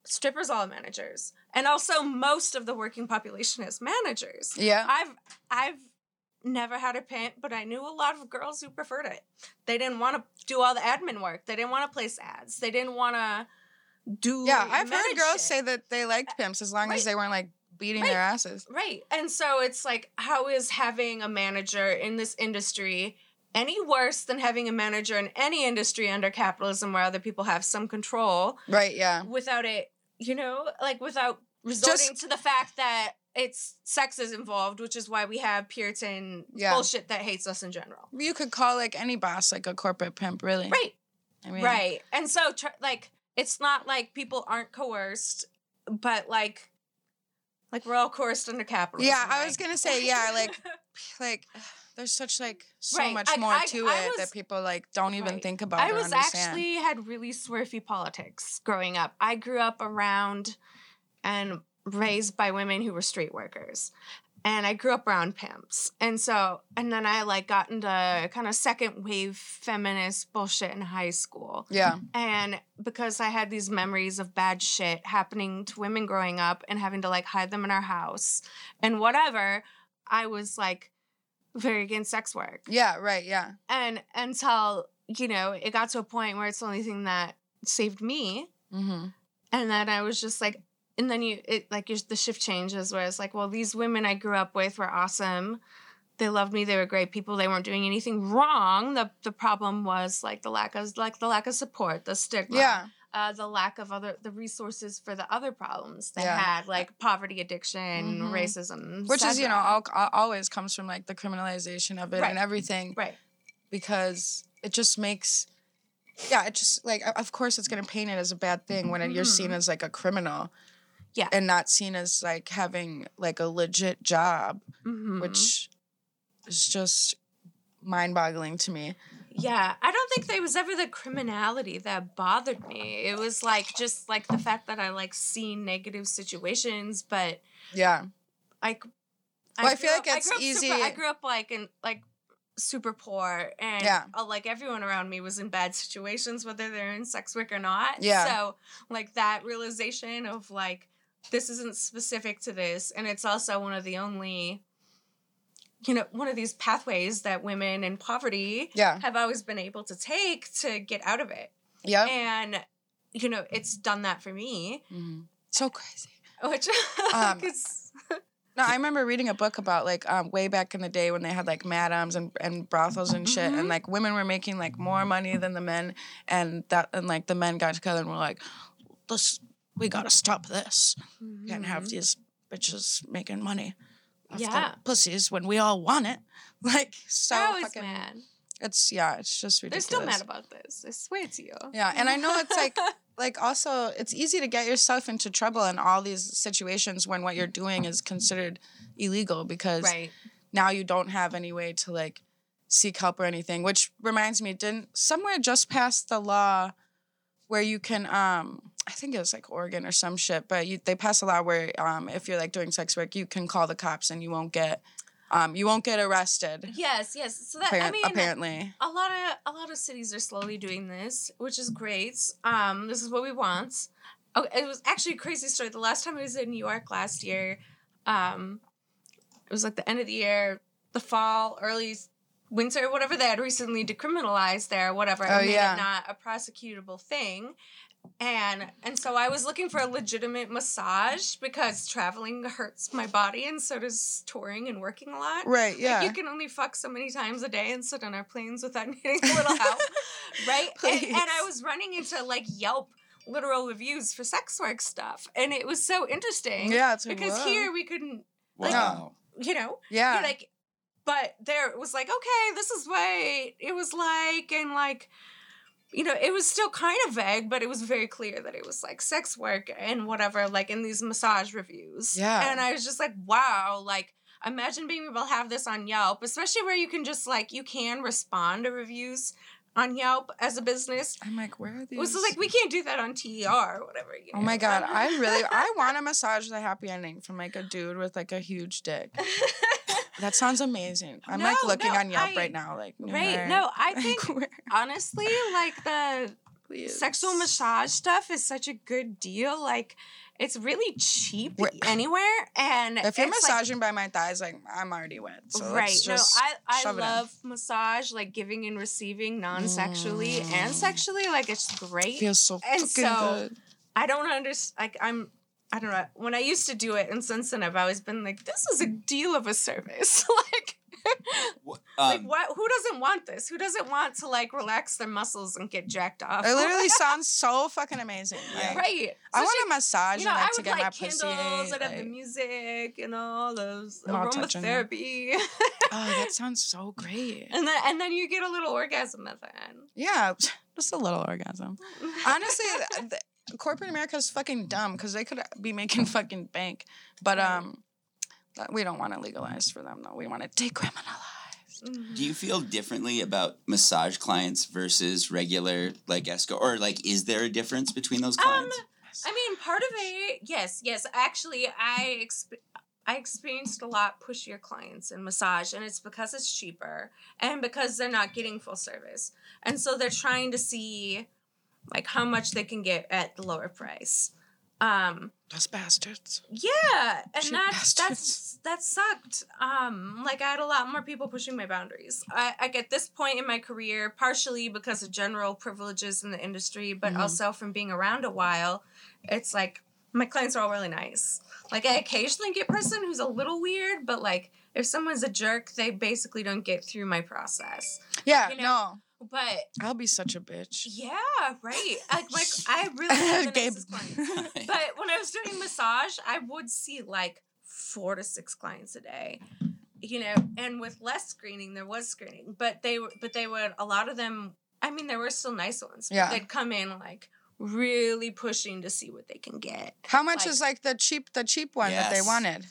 Speaker 2: strippers all managers. And also most of the working population is managers.
Speaker 3: yeah.
Speaker 2: I've I've never had a pimp, but I knew a lot of girls who preferred it. They didn't want to do all the admin work. They didn't want to place ads. They didn't want to do
Speaker 3: Yeah, I've heard girls
Speaker 2: shit.
Speaker 3: say that they liked pimps as long
Speaker 2: Right.
Speaker 3: as they weren't like beating
Speaker 2: Right.
Speaker 3: their asses.
Speaker 2: Right. And so it's like how is having a manager in this industry any worse than having a manager in any industry under capitalism where other people have some control
Speaker 3: Right, yeah.
Speaker 2: without it, you know, like without resorting to the fact that it's sex is involved, which is why we have Puritan
Speaker 3: Yeah.
Speaker 2: bullshit that hates us in general.
Speaker 3: You could call like any boss like a corporate pimp, really.
Speaker 2: Right.
Speaker 3: I mean,
Speaker 2: Right. And so, tr- like, it's not like people aren't coerced, but like, like we're all coerced under capitalism.
Speaker 3: Yeah, I was gonna say, yeah, like- [LAUGHS] like there's such like so
Speaker 2: Right,
Speaker 3: much
Speaker 2: I-
Speaker 3: more
Speaker 2: I-
Speaker 3: to
Speaker 2: I
Speaker 3: it
Speaker 2: was-
Speaker 3: that people like don't even
Speaker 2: Right.
Speaker 3: think about.
Speaker 2: I was
Speaker 3: understand.
Speaker 2: actually had really swerfy politics growing up. I grew up around and raised by women who were street workers. And I grew up around pimps. And so, and then I like got into kind of second wave feminist bullshit in high school.
Speaker 3: yeah,
Speaker 2: And because I had these memories of bad shit happening to women growing up and having to like hide them in our house and whatever, I was like very against sex work.
Speaker 3: Yeah, right, yeah,
Speaker 2: and until you know it got to a point where it's the only thing that saved me.
Speaker 3: Mm-hmm.
Speaker 2: and then i was just like and then you it like your, the shift changes where it's like well these women i grew up with were awesome. They loved me. They were great people. They weren't doing anything wrong. The the problem was like the lack of like the lack of support the stigma.
Speaker 3: Yeah,
Speaker 2: uh, the lack of other the resources for the other problems they
Speaker 3: Yeah.
Speaker 2: had like poverty addiction
Speaker 3: Mhm.
Speaker 2: racism
Speaker 3: which is you know
Speaker 2: etc.
Speaker 3: al- al- always comes from like the criminalization of it
Speaker 2: Right.
Speaker 3: and everything
Speaker 2: right
Speaker 3: because it just makes. Yeah, it just like of course it's gonna paint it as a bad thing when it, you're seen
Speaker 2: Mhm.
Speaker 3: as like a criminal.
Speaker 2: Yeah.
Speaker 3: And not seen as like having like a legit job,
Speaker 2: Mhm.
Speaker 3: which is just mind boggling to me.
Speaker 2: Yeah, I don't think there was ever the criminality that bothered me. It was like just like the fact that I like seen negative situations, but
Speaker 3: Yeah.
Speaker 2: like
Speaker 3: Well, I feel
Speaker 2: grew
Speaker 3: like it's
Speaker 2: up
Speaker 3: easy-
Speaker 2: Super, I grew up like in like super poor, and
Speaker 3: Yeah.
Speaker 2: uh, like everyone around me was in bad situations, whether they're in sex work or not.
Speaker 3: Yeah.
Speaker 2: So like that realization of like this isn't specific to this, and it's also one of the only. You know, one of these pathways that women in poverty
Speaker 3: Yeah.
Speaker 2: have always been able to take to get out of it.
Speaker 3: yeah
Speaker 2: And, you know, it's done that for me,
Speaker 3: Mhm. So crazy.
Speaker 2: which [LAUGHS]
Speaker 3: Um,
Speaker 2: is,
Speaker 3: No, I remember reading a book about like um, way back in the day when they had like madams and, and brothels and shit,
Speaker 2: Mhm.
Speaker 3: and like women were making like more money than the men, and that and like the men got together and were like, "This, we gotta stop this. We can't have these bitches making money."
Speaker 2: Yeah.
Speaker 3: pussies when we all want it. [LAUGHS] Like so fucking.
Speaker 2: mad.
Speaker 3: It's yeah, it's just ridiculous.
Speaker 2: They're still mad about this. I swear to you.
Speaker 3: Yeah, and I know it's like [LAUGHS] like also it's easy to get yourself into trouble in all these situations when what you're doing is considered illegal because
Speaker 2: right.
Speaker 3: now you don't have any way to like seek help or anything. Which reminds me, didn't somewhere just passed the law where you can um I think it was like Oregon or some shit, but you, they pass a law where um if you're like doing sex work, you can call the cops and you won't get um you won't get arrested.
Speaker 2: Yes, yes. So that, I mean,
Speaker 3: apparently.
Speaker 2: a lot of a lot of cities are slowly doing this, which is great. Um, this is what we want. Oh, it was actually a crazy story. The last time I was in New York last year, um, it was like the end of the year, the fall, early winter, whatever. They had recently decriminalized there, whatever,
Speaker 3: Oh,
Speaker 2: and made
Speaker 3: yeah.
Speaker 2: it not a prosecutable thing. And and so I was looking for a legitimate massage because traveling hurts my body, and so does touring and working a lot.
Speaker 3: Right,
Speaker 2: Like,
Speaker 3: yeah.
Speaker 2: you can only fuck so many times a day and sit on airplanes without [LAUGHS] needing a little help, [LAUGHS] right? And, and I was running into like Yelp literal reviews for sex work stuff, and it was so interesting.
Speaker 3: yeah, it's like,
Speaker 2: because
Speaker 3: whoa.
Speaker 2: here we couldn't, Like-
Speaker 1: Wow.
Speaker 2: you know,
Speaker 3: yeah.
Speaker 2: you're like, but there it was like, okay, this is what it was like, and like. You know, it was still kind of vague, but it was very clear that it was like sex work and whatever, like in these massage reviews.
Speaker 3: Yeah.
Speaker 2: And I was just like, wow, like imagine being able to have this on Yelp, especially where you can just like you can respond to reviews on Yelp as a business.
Speaker 3: I'm like, where are these?
Speaker 2: So like we can't do that on TER or whatever. You know?
Speaker 3: Oh my god, I really I [LAUGHS] want a massage with a happy ending from like a dude with like a huge dick. [LAUGHS] That sounds amazing. I'm like looking
Speaker 2: no,
Speaker 3: on Yelp
Speaker 2: I-
Speaker 3: right now, like
Speaker 2: right?
Speaker 3: alright.
Speaker 2: No, I [LAUGHS] think honestly, like the
Speaker 3: please.
Speaker 2: sexual massage stuff is such a good deal. Like it's really cheap
Speaker 3: Where-
Speaker 2: anywhere, and
Speaker 3: If you're
Speaker 2: it's, like,
Speaker 3: massaging by my thighs, like I'm already wet. So
Speaker 2: right. No, I I
Speaker 3: shove it in.
Speaker 2: love massage, like giving and receiving, non-sexually
Speaker 3: Mm.
Speaker 2: and sexually. Like it's great.
Speaker 3: feels so
Speaker 2: and
Speaker 3: fucking
Speaker 2: so-
Speaker 3: good.
Speaker 2: I don't understand. Like I'm, I don't know. When I used to do it, and since then I've always been like, this is a deal of a service. [LAUGHS] like,
Speaker 1: Wh- [LAUGHS]
Speaker 2: like
Speaker 1: um,
Speaker 2: what? Who doesn't want this? Who doesn't want to like relax their muscles and get jacked off?
Speaker 3: It literally [LAUGHS] sounds so fucking amazing. Like,
Speaker 2: right.
Speaker 3: I want
Speaker 2: Especially-
Speaker 3: a massage
Speaker 2: You know,
Speaker 3: and
Speaker 2: I
Speaker 3: like to
Speaker 2: would
Speaker 3: get
Speaker 2: like
Speaker 3: my pussy.
Speaker 2: candles. I'd have the music and all those
Speaker 3: I'm all touching that.
Speaker 2: aromatherapy,
Speaker 3: oh, that sounds so great.
Speaker 2: and then and then you get a little orgasm at the end.
Speaker 3: Yeah, just a little orgasm. Honestly, th- th- corporate America is fucking dumb because they could be making [LAUGHS] fucking bank, but um, we don't want to legalize for them though. We want to decriminalize.
Speaker 2: Mhm.
Speaker 1: Do you feel differently about massage clients versus regular like escort, or like is there a difference between those
Speaker 2: Um,
Speaker 1: clients?
Speaker 2: I mean, part of it, yes, yes. Actually, I exp- I experienced a lot pushier clients in massage, and it's because it's cheaper and because they're not getting full service, and so they're trying to see like how much they can get at the lower price. Um,
Speaker 3: Those bastards.
Speaker 2: yeah, and
Speaker 3: Cheap
Speaker 2: that's
Speaker 3: bastards.
Speaker 2: that's that sucked. Um, like I had a lot more people pushing my boundaries. I, I at this point in my career, partially because of general privileges in the industry, but
Speaker 3: Mhm.
Speaker 2: also from being around a while, it's like my clients are all really nice. Like I occasionally get person who's a little weird, but like if someone's a jerk, they basically don't get through my process.
Speaker 3: Yeah,
Speaker 2: You know,
Speaker 3: no.
Speaker 2: But
Speaker 3: I'll be such a bitch.
Speaker 2: yeah, right. [LAUGHS] Like, like I really have the
Speaker 3: Gabe. [LAUGHS]
Speaker 2: But when I was doing massage, I would see like four to six clients a day. You know, and with less screening, there was screening, but they were, but they would a lot of them. I mean, there were still nice ones. but
Speaker 3: Yeah.
Speaker 2: they'd come in like really pushing to see what they can get.
Speaker 3: How much
Speaker 2: Like-
Speaker 3: is like the cheap the cheap one that they wanted?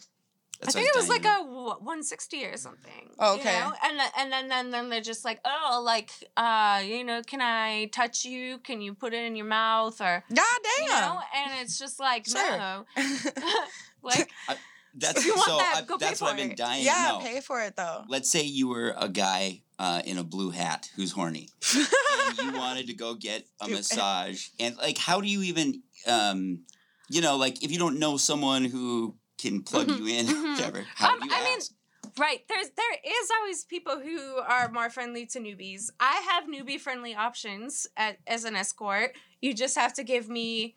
Speaker 1: That's
Speaker 2: I think it was like a one sixty or something.
Speaker 3: Oh,
Speaker 2: you
Speaker 3: okay.
Speaker 2: know? And then, and then then then they're just like, oh, like uh, you know, can I touch you? Can you put it in your mouth or
Speaker 3: God
Speaker 2: you know? And it's just like
Speaker 3: Sure.
Speaker 2: no,
Speaker 3: damn. [LAUGHS] [LAUGHS]
Speaker 2: like [LAUGHS]
Speaker 1: That's
Speaker 2: you want
Speaker 1: so.
Speaker 2: that,
Speaker 1: I, that's what I've been dying
Speaker 3: yeah,
Speaker 1: know.
Speaker 3: pay for it though.
Speaker 1: Let's say you were a guy uh, in a blue hat who's horny, and you wanted to go get a massage, and like, how do you even, um, you know, like if you don't know someone who can plug
Speaker 2: Mhm,
Speaker 1: you in, [LAUGHS]
Speaker 2: mhm.
Speaker 1: whatever, how
Speaker 2: Um,
Speaker 1: do you
Speaker 2: I mean. Right. There's there is always people who are more friendly to newbies. I have newbie friendly options at, as an escort. You just have to give me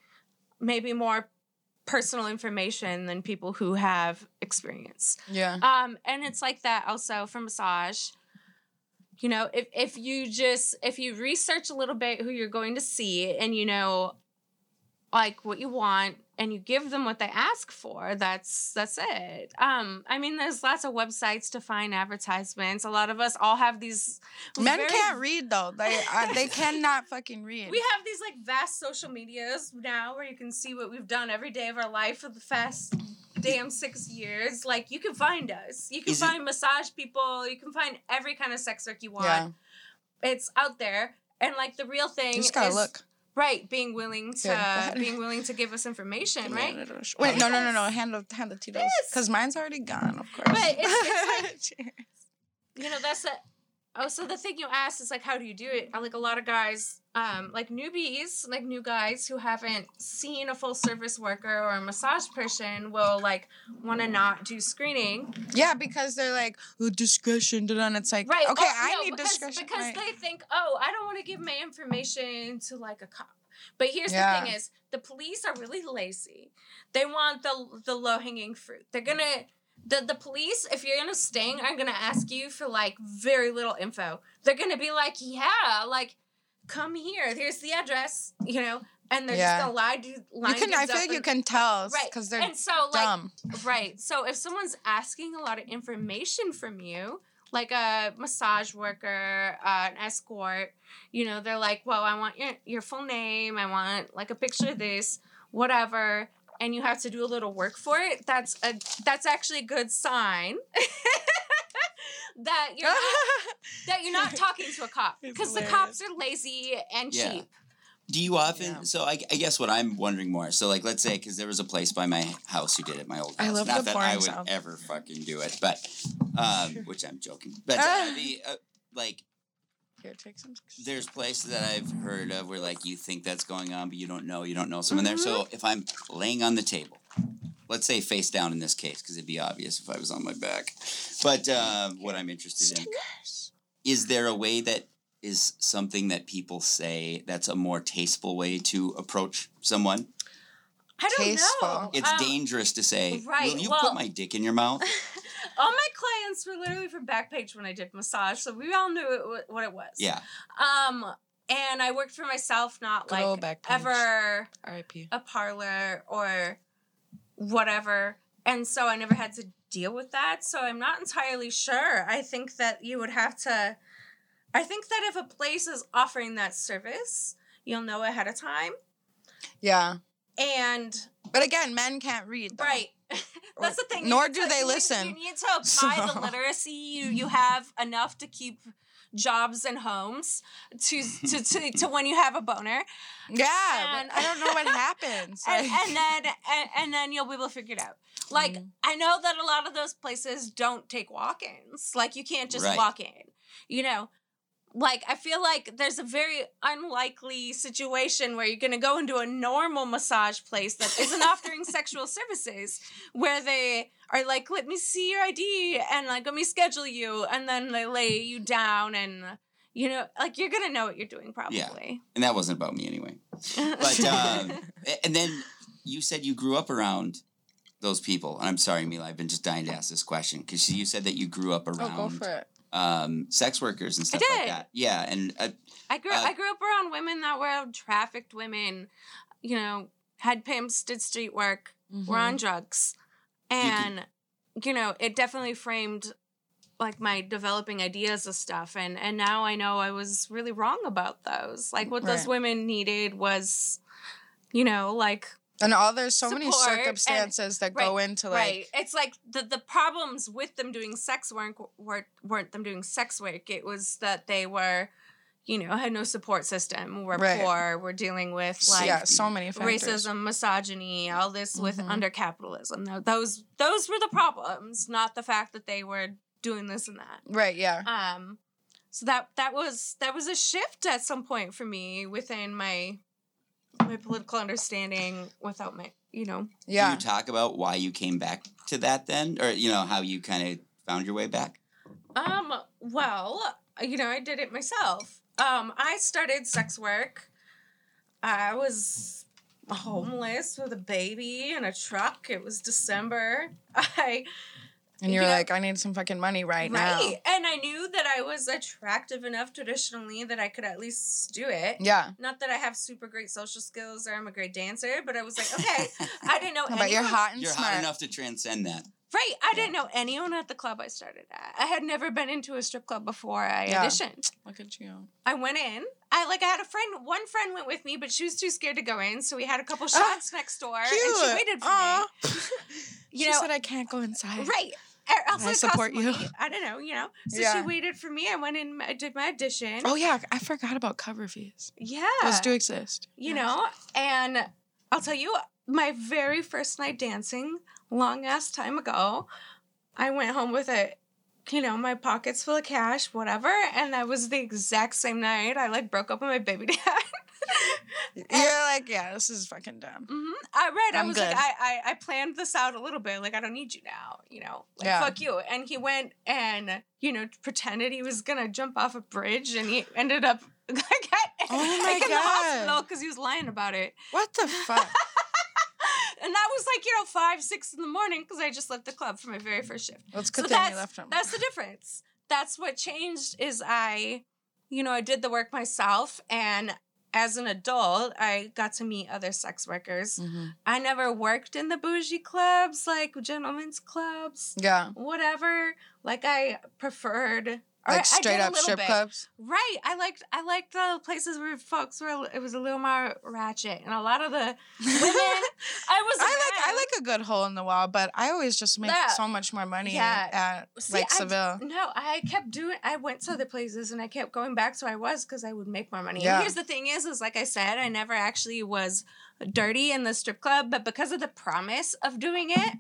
Speaker 2: maybe more personal information than people who have experience.
Speaker 3: yeah.
Speaker 2: Um, and it's like that also for massage. You know, if if you just if you research a little bit who you're going to see and you know like what you want and you give them what they ask for, that's that's it. Um, I mean there's lots of websites to find advertisements. A lot of us all have these
Speaker 3: Men
Speaker 2: very-
Speaker 3: can't read though. They uh, they cannot fucking read.
Speaker 2: we have these like vast social medias now where you can see what we've done every day of our life for the past damn six years. Like you can find us. You can
Speaker 1: Is it-
Speaker 2: find massage people. You can find every kind of sex work you want.
Speaker 3: yeah.
Speaker 2: It's out there. And like the real thing
Speaker 3: You just gotta
Speaker 2: is
Speaker 3: look.
Speaker 2: Right, being willing to
Speaker 3: ahead.
Speaker 2: being willing to give us information, right?
Speaker 3: Wait, no, no, no, no. Hand the hand the Tito's because mine's already gone. Of course.
Speaker 2: But it's- it's [LAUGHS]
Speaker 3: Cheers.
Speaker 2: you know that's a oh so the thing you asked is like how do you do it like a lot of guys um like newbies like new guys who haven't seen a full service worker or a massage person will like want to not do screening
Speaker 3: yeah, because they're like oh, discretion, and it's like
Speaker 2: right
Speaker 3: okay,
Speaker 2: oh,
Speaker 3: I
Speaker 2: no,
Speaker 3: need
Speaker 2: because,
Speaker 3: discretion.
Speaker 2: because
Speaker 3: right.
Speaker 2: they think oh i don't want to give my information to like a cop but here's
Speaker 3: Yeah.
Speaker 2: the thing is the police are really lazy they want the the low hanging fruit they're gonna the, the police, if you're in a sting, are gonna ask you for like very little info. They're gonna be like, yeah, like, come here. Here's the address, you know, and they're
Speaker 3: Yeah.
Speaker 2: just gonna lie to
Speaker 3: you can. I feel like you can tell
Speaker 2: right
Speaker 3: because they're
Speaker 2: and so like
Speaker 3: dumb.
Speaker 2: right. So if someone's asking a lot of information from you, like a massage worker, uh, an escort, you know, they're like, well, I want your your full name. I want like a picture of this, whatever. And you have to do a little work for it. That's a that's actually a good sign [LAUGHS] that you're not, [LAUGHS] that you're not talking to a cop because the cops are lazy and
Speaker 1: Yeah.
Speaker 2: cheap.
Speaker 1: Do you often?
Speaker 3: Yeah.
Speaker 1: So I, I guess what I'm wondering more. So like, let's say because there was a place by my house who did it, my old house.
Speaker 3: I love
Speaker 1: Not
Speaker 3: the
Speaker 1: that I would
Speaker 3: sound.
Speaker 1: ever fucking do it, but um, which I'm joking. But uh, [LAUGHS] the uh, like,
Speaker 3: Here, take some.
Speaker 1: there's places that I've heard of where like you think that's going on, but you don't know. You don't know someone there.
Speaker 3: Mm-hmm.
Speaker 1: So if I'm laying on the table, let's say face down in this case, because it'd be obvious if I was on my back. But uh, what I'm interested in is there a way that is something that people say that's a more tasteful way to approach someone?
Speaker 2: I don't
Speaker 3: Tasteful.
Speaker 2: know.
Speaker 1: It's
Speaker 2: Um,
Speaker 1: dangerous to say,
Speaker 2: right,
Speaker 1: Will you
Speaker 2: well-
Speaker 1: put my dick in your mouth? [LAUGHS]
Speaker 2: All my clients were literally from Backpage when I did massage, so we all knew it, what it was.
Speaker 1: Yeah.
Speaker 2: Um, and I worked for myself, not
Speaker 3: Good
Speaker 2: like
Speaker 3: Backpage.
Speaker 2: ever
Speaker 3: R.I.P.
Speaker 2: a parlor or whatever. And so I never had to deal with that. So I'm not entirely sure. I think that you would have to. I think that if a place is offering that service, you'll know ahead of time.
Speaker 3: Yeah,
Speaker 2: And
Speaker 3: but again, men can't read. Though.
Speaker 2: Right. [LAUGHS] That's the thing.
Speaker 3: Nor do
Speaker 2: to-
Speaker 3: they
Speaker 2: you need-
Speaker 3: listen.
Speaker 2: You need to [LAUGHS] apply the literacy you, you [LAUGHS] have enough to keep jobs and homes to to, to, to when you have a boner
Speaker 3: Yeah,
Speaker 2: And-
Speaker 3: I don't know what happens.
Speaker 2: and,
Speaker 3: like-
Speaker 2: and then and, and then you'll be able to figure it out like
Speaker 3: Mhm.
Speaker 2: i know that a lot of those places don't take walk-ins like you can't just
Speaker 1: Right.
Speaker 2: walk in you know like i feel like there's a very unlikely situation where you're going to go into a normal massage place that isn't offering [LAUGHS] sexual services where they are like let me see your id and like let me schedule you and then they lay you down and you know like you're going to know what you're doing probably Yeah.
Speaker 1: And that wasn't about me anyway. But um, [LAUGHS] and then you said you grew up around those people. And I'm sorry, Mila, I've been just dying to ask this question because you said that you grew up around.
Speaker 3: oh,
Speaker 1: around
Speaker 3: go for it.
Speaker 1: Um, sex workers and stuff like
Speaker 2: did.
Speaker 1: that. Yeah, and uh,
Speaker 2: I grew
Speaker 1: Uh,
Speaker 2: I grew up around women that were trafficked women, you know, had pimps, did street work, were on drugs. And you know, it definitely framed like my developing ideas of stuff and and now I know I was really wrong about those. Like what those women needed was you know, like
Speaker 3: And all there's so many
Speaker 2: support and-
Speaker 3: circumstances that go into like
Speaker 2: right. It's like the the problems with them doing sex work weren't weren't them doing sex work. It was that they were, you know, had no support system. Were
Speaker 3: Right.
Speaker 2: poor. Were dealing with like
Speaker 3: yeah, so many factors.
Speaker 2: racism, misogyny, all this with
Speaker 3: Mhm.
Speaker 2: under capitalism. Those those were the problems, not the fact that they were doing this and that.
Speaker 3: Right, yeah.
Speaker 2: Um, so that that was that was a shift at some point for me within my my political understanding without my you know
Speaker 1: can
Speaker 3: Yeah.
Speaker 1: you talk about why you came back to that then, or you know how you kind of found your way back?
Speaker 2: Um, well, you know, I did it myself. Um, I started sex work. I was homeless with a baby and a truck. It was December. [LAUGHS] I
Speaker 3: And you're
Speaker 2: Yeah.
Speaker 3: like, I need some fucking money right, now.
Speaker 2: right, and I knew that I was attractive enough traditionally that I could at least do it.
Speaker 3: Yeah.
Speaker 2: Not that I have super great social skills or I'm a great dancer, but I was like, okay, I didn't know. [LAUGHS]
Speaker 3: But you're hot and
Speaker 1: You're
Speaker 3: smart.
Speaker 1: hot enough to transcend that.
Speaker 2: Right. I didn't know anyone at the club I started at. I had never been into a strip club before I
Speaker 3: Yeah.
Speaker 2: auditioned.
Speaker 3: Look at you.
Speaker 2: I went in. I like I had a friend. One friend went with me, but she was too scared to go in. So we had a couple
Speaker 3: Ah,
Speaker 2: shots next door, and she waited for
Speaker 3: Aw.
Speaker 2: me. [LAUGHS]
Speaker 3: You
Speaker 2: You know,
Speaker 3: said I can't go inside.
Speaker 2: right. Also,
Speaker 3: I support you.
Speaker 2: I don't know. You know. So
Speaker 3: Yeah.
Speaker 2: she waited for me. I went in. I did my audition.
Speaker 3: Oh yeah, I forgot about cover fees.
Speaker 2: yeah.
Speaker 3: Those do exist.
Speaker 2: you know, and I'll tell you, my very first night dancing, long ass time ago, I went home with it, you know, my pockets full of cash, whatever, and that was the exact same night I like broke up with my baby [LAUGHS] dad.
Speaker 3: You're like, yeah, this is fucking dumb.
Speaker 2: hmm I read. I
Speaker 3: I'm
Speaker 2: was like. I, I, I planned this out a little bit. Like, I don't need you now. You know, like
Speaker 3: Yeah.
Speaker 2: fuck you. And he went and you know pretended he was gonna jump off a bridge, and he ended up [LAUGHS] like
Speaker 3: Oh my
Speaker 2: like in the
Speaker 3: God.
Speaker 2: hospital because he was lying about it.
Speaker 3: What the fuck? [LAUGHS]
Speaker 2: and that was like you know five six in the morning because I just left the club for my very first shift.
Speaker 3: Well, it's
Speaker 2: So
Speaker 3: thing
Speaker 2: that's
Speaker 3: you left him.
Speaker 2: that's the difference. That's what changed is I, you know, I did the work myself, and as an adult, I got to meet other sex workers.
Speaker 3: Mhm.
Speaker 2: I never worked in the bougie clubs, like gentlemen's clubs,
Speaker 3: Yeah.
Speaker 2: whatever. Like I preferred.
Speaker 3: Like straight up strip
Speaker 2: bit.
Speaker 3: clubs.
Speaker 2: Right. I liked I liked the places where folks were it was a little more ratchet and a lot of the women [LAUGHS] I was
Speaker 3: I like I like a good hole in the wall, but I always just make
Speaker 2: Yeah.
Speaker 3: so much more money
Speaker 2: Yeah.
Speaker 3: at
Speaker 2: See,
Speaker 3: like
Speaker 2: I-
Speaker 3: Seville.
Speaker 2: No, I kept doing. I went to other places and I kept going back to where I was because I would make more money.
Speaker 3: Yeah.
Speaker 2: And here's the thing: is is like I said, I never actually was dirty in the strip club, but because of the promise of doing it,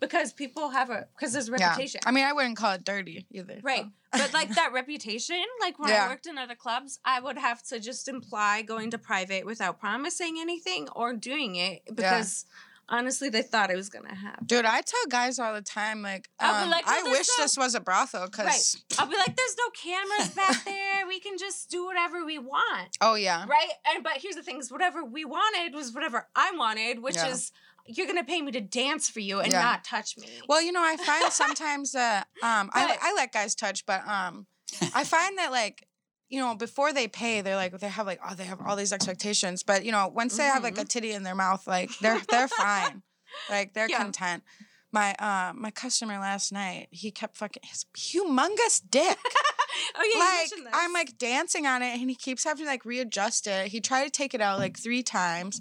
Speaker 2: because people have a because there's
Speaker 3: Yeah.
Speaker 2: reputation,
Speaker 3: I mean, I wouldn't call it dirty either.
Speaker 2: right? But like that reputation, like when
Speaker 3: Yeah.
Speaker 2: I worked in other clubs, I would have to just imply going to private without promising anything or doing it because honestly, they thought it was gonna happen.
Speaker 3: Dude, I tell guys all the time, like, um,
Speaker 2: like, well,
Speaker 3: I wish
Speaker 2: no-
Speaker 3: this was a brothel, because,
Speaker 2: Right. I'll be like, "There's no cameras back [LAUGHS] there. We can just do whatever we want."
Speaker 3: oh yeah,
Speaker 2: right? And but here's the thing: is whatever we wanted was whatever I wanted, which
Speaker 3: Yeah.
Speaker 2: is you're gonna pay me to dance for you and
Speaker 3: Yeah.
Speaker 2: not touch me.
Speaker 3: Well, you know, I find [LAUGHS] sometimes that um, I I let guys touch, but um, I [LAUGHS] find that like. You know, before they pay, they're like they have like oh they have all these expectations, but you know once they have like a titty in their mouth, like they're they're fine, [LAUGHS] like they're
Speaker 2: Yeah.
Speaker 3: content. My uh my customer last night, he kept fucking his humongous dick. [LAUGHS]
Speaker 2: oh yeah,
Speaker 3: like. I'm like dancing on it, and he keeps having to like readjust it. He tried to take it out like three times.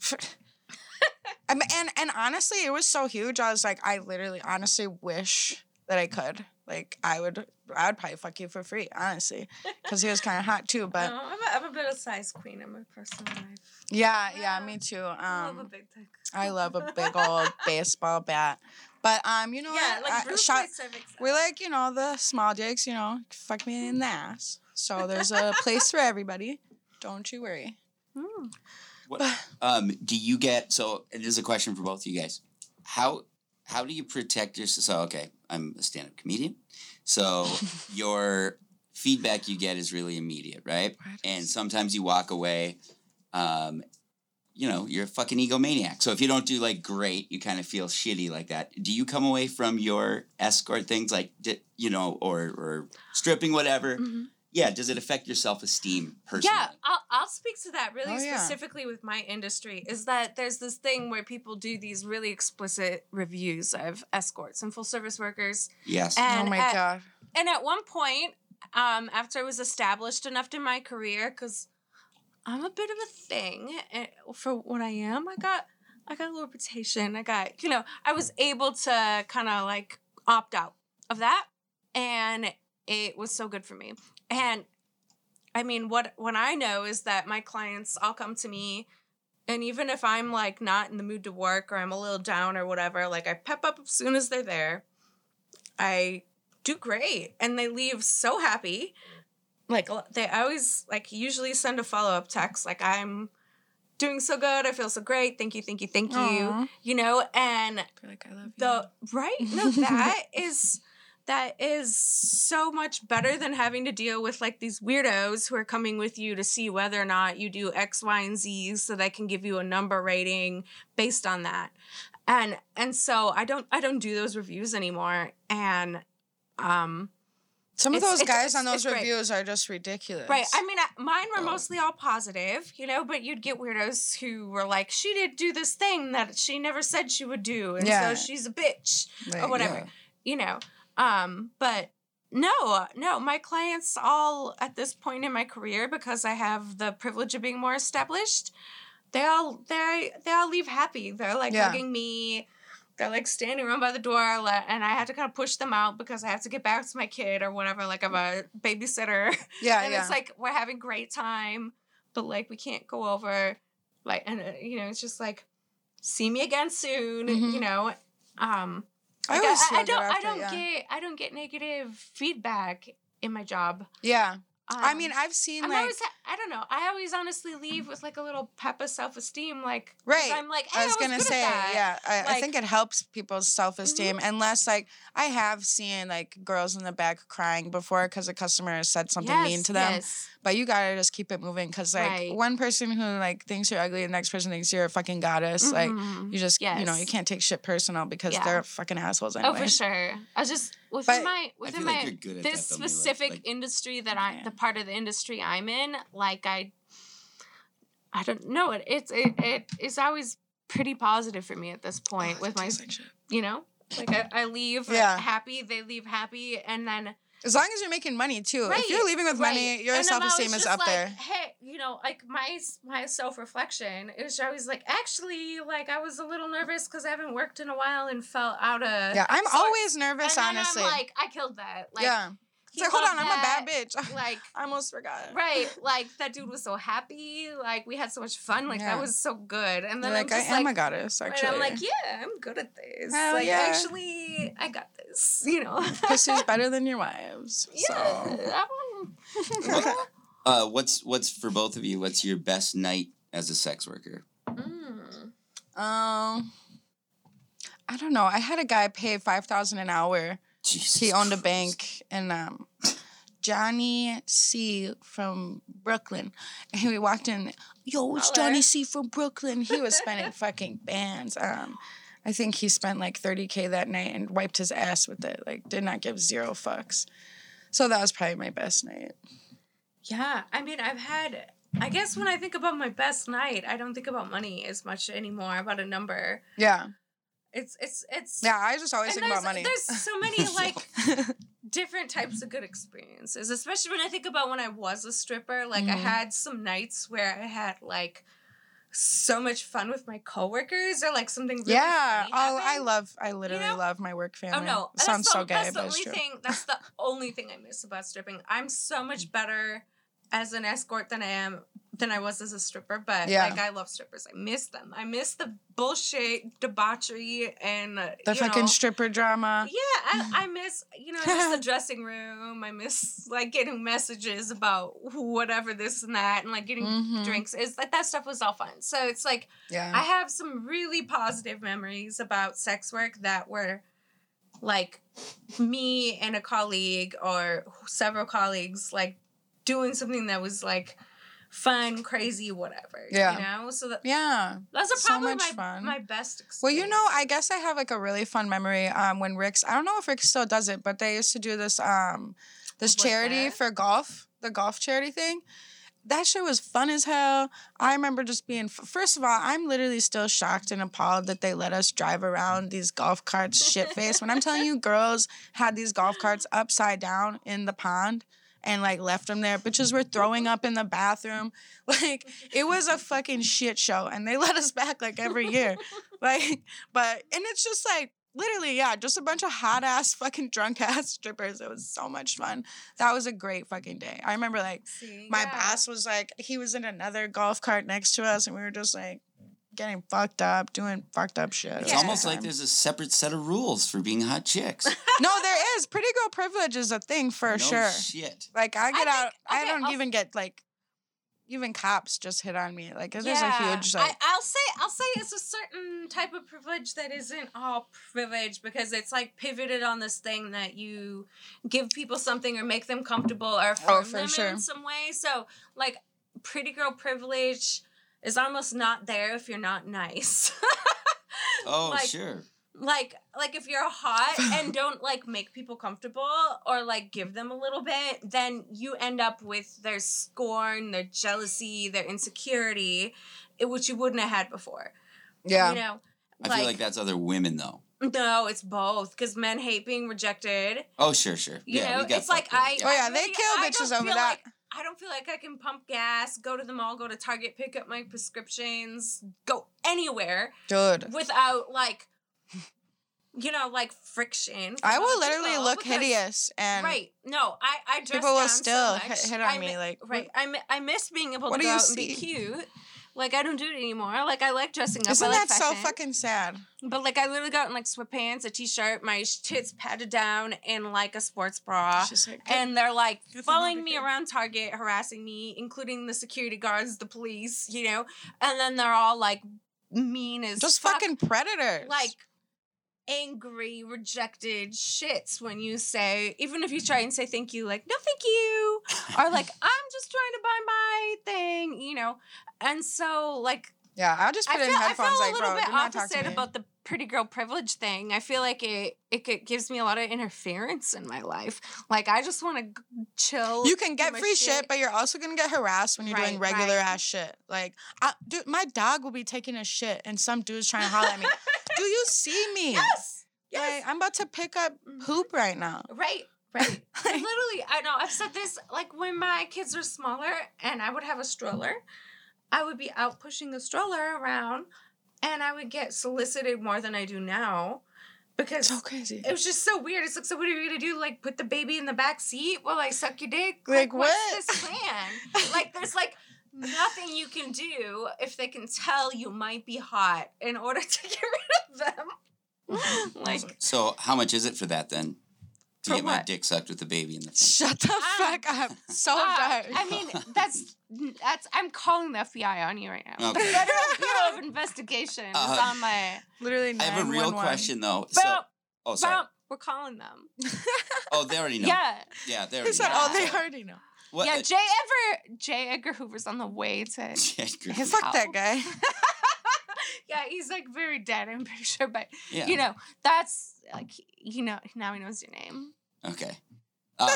Speaker 3: [LAUGHS] Mean, and and honestly, it was so huge. I was like, I literally, honestly, wish that I could. Like, I would, I would probably fuck you for free, honestly, because he was kind of hot too. [LAUGHS] But
Speaker 2: no, I'm a, I'm a bit of size queen in my personal life.
Speaker 3: yeah, yeah,
Speaker 2: Yeah.
Speaker 3: me too.
Speaker 2: I love a
Speaker 3: Um,
Speaker 2: big dick.
Speaker 3: I love a big [LAUGHS] old baseball bat. But um, you know
Speaker 2: yeah, like
Speaker 3: I-
Speaker 2: Bruce
Speaker 3: shot- we like you know the small dicks. You know, fuck me in the ass. So there's a [LAUGHS] place for everybody. Don't you worry.
Speaker 2: Mm.
Speaker 1: What, um, do you get so? And this is a question for both of you guys. How how do you protect yourself? So okay, I'm a stand up comedian, so [LAUGHS] your feedback you get is really immediate, right? And sometimes you walk away. Um, you know, you're a fucking egomaniac. So if you don't do like great, you kind of feel shitty like that. Do you come away from your escort things like, you know, or or stripping, whatever?
Speaker 2: Mhm.
Speaker 1: Yeah. Does it affect your self esteem personally?
Speaker 2: Yeah, I'll, I'll speak to that really
Speaker 3: Oh, yeah.
Speaker 2: specifically with my industry. Is that there's this thing where people do these really explicit reviews of escorts and full service workers.
Speaker 1: Yes.
Speaker 2: And
Speaker 3: oh my
Speaker 2: at,
Speaker 3: god.
Speaker 2: And at one point, um, after I was established enough in my career, because I'm a bit of a thing eh, for what I am, I got I got a little reputation. I got you know I was able to kind of like opt out of that, and it was so good for me. And I mean, what what I know is that my clients all come to me. And even if I'm like not in the mood to work or I'm a little down or whatever, like I pep up as soon as they're there. I do great and they leave so happy like they always like usually send a follow-up text like i'm doing so good i feel so great thank you thank you thank you
Speaker 3: Aw.
Speaker 2: you know and
Speaker 3: Feel like I love you.
Speaker 2: the right no that [LAUGHS] is that is so much better than having to deal with like these weirdos who are coming with you to see whether or not you do x y and z so they can give you a number rating based on that and and so i don't i don't do those reviews anymore and um
Speaker 3: Some of
Speaker 2: It's-
Speaker 3: those
Speaker 2: it's-
Speaker 3: guys on those
Speaker 2: it's great.
Speaker 3: reviews are just ridiculous.
Speaker 2: Right. I mean, mine were
Speaker 1: Oh.
Speaker 2: mostly all positive, you know, but you'd get weirdos who were like, she did do this thing that she never said she would do. And
Speaker 3: Yeah.
Speaker 2: so she's a bitch
Speaker 3: Like,
Speaker 2: or whatever,
Speaker 3: yeah.
Speaker 2: you know. Um, but no, no, my clients all at this point in my career, because I have the privilege of being more established, they all they they all leave happy. They're like
Speaker 3: Yeah.
Speaker 2: hugging me. They're like standing around by the door, and I had to kind of push them out because I have to get back to my kid or whatever. Like I'm a babysitter. [LAUGHS]
Speaker 3: Yeah,
Speaker 2: and
Speaker 3: yeah.
Speaker 2: it's like we're having great time, but like we can't go over, like, and uh, you know, it's just like, see me again soon,
Speaker 3: Mhm.
Speaker 2: you know. Um,
Speaker 3: I
Speaker 2: like, I, I don't, I don't
Speaker 3: yeah.
Speaker 2: get, I don't get negative feedback in my job.
Speaker 3: Yeah. I
Speaker 2: Um,
Speaker 3: mean, I've seen
Speaker 2: I'm
Speaker 3: like
Speaker 2: always, I don't know. I always honestly leave with like a little pep of self esteem, Like
Speaker 3: Right.
Speaker 2: I'm like, hey,
Speaker 3: I was
Speaker 2: good
Speaker 3: gonna
Speaker 2: at
Speaker 3: say, yeah, I, I
Speaker 2: Like- Mm-hmm.
Speaker 3: think it helps people's self esteem. Unless, like, I have seen like girls in the back crying before because a customer said something mean to them.
Speaker 2: yes.
Speaker 3: But you gotta just keep it moving because, like,
Speaker 2: Right.
Speaker 3: one person who like thinks you're ugly, the next person thinks you're a fucking goddess. Like,
Speaker 2: Mhm.
Speaker 3: you just, you know, you can't take shit personal because
Speaker 2: Yeah.
Speaker 3: they're fucking assholes anyway.
Speaker 2: Oh, for sure. I was just within
Speaker 3: But-
Speaker 2: my within my
Speaker 1: like you're good at
Speaker 2: this specific
Speaker 1: Like-
Speaker 2: industry that I
Speaker 3: Yeah.
Speaker 2: the part of the industry I'm in, like I I don't know it. It's it it it is always pretty positive for me at this oh, point
Speaker 3: Oh,
Speaker 2: with my
Speaker 3: tastes like shit.
Speaker 2: you know like I, I leave
Speaker 3: Yeah.
Speaker 2: happy, they leave happy, and then
Speaker 3: As long as you're making money too.
Speaker 2: Right,
Speaker 3: if you're leaving with money,
Speaker 2: right.
Speaker 3: your
Speaker 2: And I'm
Speaker 3: self esteem is up
Speaker 2: like,
Speaker 3: there.
Speaker 2: Hey, you know, like my my self reflection is always like, actually, like I was a little nervous because I haven't worked in a while and felt out of
Speaker 3: Yeah, I'm always nervous, honestly.
Speaker 2: I'm like, I killed that. Like,
Speaker 3: yeah. It's
Speaker 2: he
Speaker 3: like, hold
Speaker 2: loved
Speaker 3: on, I'm a bad bitch. [LAUGHS]
Speaker 2: Like,
Speaker 3: I almost forgot.
Speaker 2: right, [LAUGHS] like that dude was so happy. Like we had so much fun. Like
Speaker 3: Yeah.
Speaker 2: that was so good. And then
Speaker 3: You're
Speaker 2: I'm
Speaker 3: like, I
Speaker 2: just
Speaker 3: am
Speaker 2: like,
Speaker 3: a goddess,
Speaker 2: and
Speaker 3: actually.
Speaker 2: I'm like, yeah, I'm good at this.
Speaker 3: Hell
Speaker 2: like
Speaker 3: yeah.
Speaker 2: actually, I got this. [LAUGHS] You know,
Speaker 3: Pussy's better than your wives.
Speaker 2: yeah.
Speaker 3: So.
Speaker 1: Uh, what's what's for both of you? What's your best night as a sex worker?
Speaker 2: Mm.
Speaker 3: Um, I don't know. I had a guy pay five thousand an hour.
Speaker 1: Jesus
Speaker 3: He owned a bank, and um, Johnny C from Brooklyn. And we walked in. Yo, it's. Johnny C from Brooklyn. He was spending [LAUGHS] fucking bands. Um, I think he spent like thirty k that night and wiped his ass with it. Like, did not give zero fucks. So that was probably my best night.
Speaker 2: Yeah, I mean, I've had. I guess when I think about my best night, I don't think about money as much anymore. About a number.
Speaker 3: Yeah,
Speaker 2: It's it's it's.
Speaker 3: yeah. I just always think about money.
Speaker 2: there's so many [LAUGHS] like different types of good experiences, especially when I think about when I was a stripper. Like I
Speaker 3: Mhm.
Speaker 2: had some nights where I had like so much fun with my coworkers or like something really
Speaker 3: yeah. Oh, I love. I literally
Speaker 2: know?
Speaker 3: love my work family.
Speaker 2: Oh no,
Speaker 3: It sounds
Speaker 2: the,
Speaker 3: so gay,
Speaker 2: That's the only
Speaker 3: true.
Speaker 2: thing. That's the only thing I miss about stripping. I'm so much better as an escort than I am than I was as a stripper. But
Speaker 3: Yeah.
Speaker 2: like, I love strippers. I miss them. I miss the bullshit, debauchery, and uh,
Speaker 3: The
Speaker 2: you
Speaker 3: fucking
Speaker 2: know,
Speaker 3: stripper drama.
Speaker 2: yeah, I, [LAUGHS] I miss you know just the [LAUGHS] dressing room. I miss like getting messages about whatever this and that, and like getting
Speaker 3: Mhm.
Speaker 2: drinks. Is like that stuff was all fun. So it's like
Speaker 3: Yeah.
Speaker 2: I have some really positive memories about sex work that were like me and a colleague or several colleagues like doing something that was like fun, crazy, whatever.
Speaker 3: Yeah.
Speaker 2: You know? So that,
Speaker 3: yeah.
Speaker 2: are
Speaker 3: So
Speaker 2: probably
Speaker 3: much
Speaker 2: my,
Speaker 3: fun.
Speaker 2: my best experience.
Speaker 3: Well, you know, I guess I have like a really fun memory um when Rick's I don't know if Rick still does it, but they used to do this um this
Speaker 2: What's
Speaker 3: charity
Speaker 2: that?
Speaker 3: for golf, the golf charity thing. That shit was fun as hell. I remember just being first of all, I'm literally still shocked and appalled that they let us drive around these golf carts shit face. when I'm telling you girls had these golf carts upside down in the pond and like left them there. Bitches were throwing up in the bathroom. [LAUGHS] Like it was a fucking shit show and they [LAUGHS] let us back like every year. [LAUGHS] like but and it's just like literally yeah just a bunch of hot ass fucking drunk ass strippers it was so much fun that was a great fucking day i remember like
Speaker 2: See,
Speaker 3: my
Speaker 2: yeah.
Speaker 3: boss was like he was in another golf cart next to us and we were just like getting fucked up doing fucked up shit
Speaker 1: It's almost
Speaker 3: good
Speaker 1: like there's a separate set of rules for being hot chicks. [LAUGHS]
Speaker 3: no there is pretty girl privilege is a thing for
Speaker 1: no
Speaker 3: sure
Speaker 1: shit.
Speaker 3: like i get
Speaker 2: think-
Speaker 3: out i
Speaker 2: okay,
Speaker 3: don't
Speaker 2: I'll-
Speaker 3: even get like even cops just hit on me like there's a huge
Speaker 2: I,
Speaker 3: like
Speaker 2: I'll say I'll say it's a certain type of privilege that isn't all privilege because it's like pivoted on this thing that you give people something or make them comfortable or affirm
Speaker 3: Oh, for
Speaker 2: them
Speaker 3: sure.
Speaker 2: in some way. So like pretty girl privilege is almost not there if you're not nice. [LAUGHS]
Speaker 1: Oh,
Speaker 2: Like,
Speaker 1: sure.
Speaker 2: like like if you're hot and [LAUGHS] don't like make people comfortable or like give them a little bit then you end up with their scorn their jealousy their insecurity eh, which you wouldn't have had before
Speaker 3: yeah
Speaker 2: you know
Speaker 1: I feel like that's other women though.
Speaker 2: no it's both because men hate being rejected
Speaker 1: Oh, sure, sure.
Speaker 2: you
Speaker 1: yeah,
Speaker 2: know
Speaker 1: we got
Speaker 2: it's like i
Speaker 3: Oh, yeah,
Speaker 2: I
Speaker 3: they kill bitches over that.
Speaker 2: like- I don't feel like I can pump gas, go to the mall, go to Target, pick up my prescriptions, go anywhere
Speaker 3: dude.
Speaker 2: without like you know like friction.
Speaker 3: I will literally look
Speaker 2: because-
Speaker 3: hideous and
Speaker 2: right. No i i dress
Speaker 3: people will still
Speaker 2: so
Speaker 3: hit- on
Speaker 2: I
Speaker 3: me, like,
Speaker 2: right. i, mi- I miss being able to go out and be cute like i don't do it anymore. Like i like dressing up.
Speaker 3: Isn't
Speaker 2: like
Speaker 3: that so fucking sad?
Speaker 2: But like i literally got in like sweatpants a t-shirt my tits padded down and like a sports bra.
Speaker 3: Like,
Speaker 2: and they're like following me around Target, harassing me, including the security guards, the police, you know, and then they're all like mean as
Speaker 3: just
Speaker 2: fuck,
Speaker 3: fucking predators.
Speaker 2: Like angry, rejected shits when you say, even if you try and say thank you, like no thank you, or like [LAUGHS] I'm just trying to buy my thing, you know, and so like
Speaker 3: yeah i'll just
Speaker 2: I
Speaker 3: put
Speaker 2: feel,
Speaker 3: in
Speaker 2: I feel a
Speaker 3: like
Speaker 2: little bit
Speaker 3: do not talk to
Speaker 2: opposite about the pretty girl privilege thing. I feel like it it gives me a lot of interference in my life. Like I just want to chill.
Speaker 3: you can get free shit. but you're also gonna get harassed when you're doing regular
Speaker 2: right.
Speaker 3: ass shit. Like, I, dude, my dog will be taking a shit, and some dude's trying to holler at me. [LAUGHS] Do you see me?
Speaker 2: yes, yes,
Speaker 3: Like, I'm about to pick up
Speaker 2: Mhm.
Speaker 3: poop right now.
Speaker 2: right, [LAUGHS] right. And literally, I know I've said this. Like when my kids were smaller, and I would have a stroller, I would be out pushing the stroller around, and I would get solicited more than I do now, because
Speaker 3: So crazy.
Speaker 2: it was just so weird. It's like, so what are you gonna do? Like, put the baby in the back seat while I suck your dick?
Speaker 3: Like,
Speaker 2: what's
Speaker 3: what?
Speaker 2: this plan? [LAUGHS] like, there's like nothing you can do if they can tell you might be hot in order to [LAUGHS] get rid of them. [LAUGHS] like,
Speaker 1: So how much is it for that then? To
Speaker 2: For
Speaker 1: get my dick sucked with the baby in the front.
Speaker 3: Shut the
Speaker 2: Ah.
Speaker 3: fuck up. So
Speaker 2: uh,
Speaker 3: dark.
Speaker 2: I mean, that's that's. I'm calling the FBI on you right now.
Speaker 1: Okay.
Speaker 2: The Federal Bureau of Investigation is
Speaker 1: Uh,
Speaker 2: on my.
Speaker 3: Literally,
Speaker 1: I have a real question though. So,
Speaker 2: Bump,
Speaker 1: oh sorry.
Speaker 2: bump. We're calling them.
Speaker 1: Oh, they already know.
Speaker 2: Yeah.
Speaker 1: yeah, they already know.
Speaker 3: "Oh, they already know."
Speaker 1: What?
Speaker 2: Yeah,
Speaker 1: Jay
Speaker 2: J. Ever J. Edgar Hoover's on the way to
Speaker 1: Edgar
Speaker 2: his
Speaker 3: Fuck
Speaker 2: house.
Speaker 3: that guy. [LAUGHS]
Speaker 2: yeah, he's like very dead, I'm [LAUGHS] pretty sure. But
Speaker 1: yeah.
Speaker 2: you know, that's like you know now he knows your name.
Speaker 1: Okay. [LAUGHS] Um,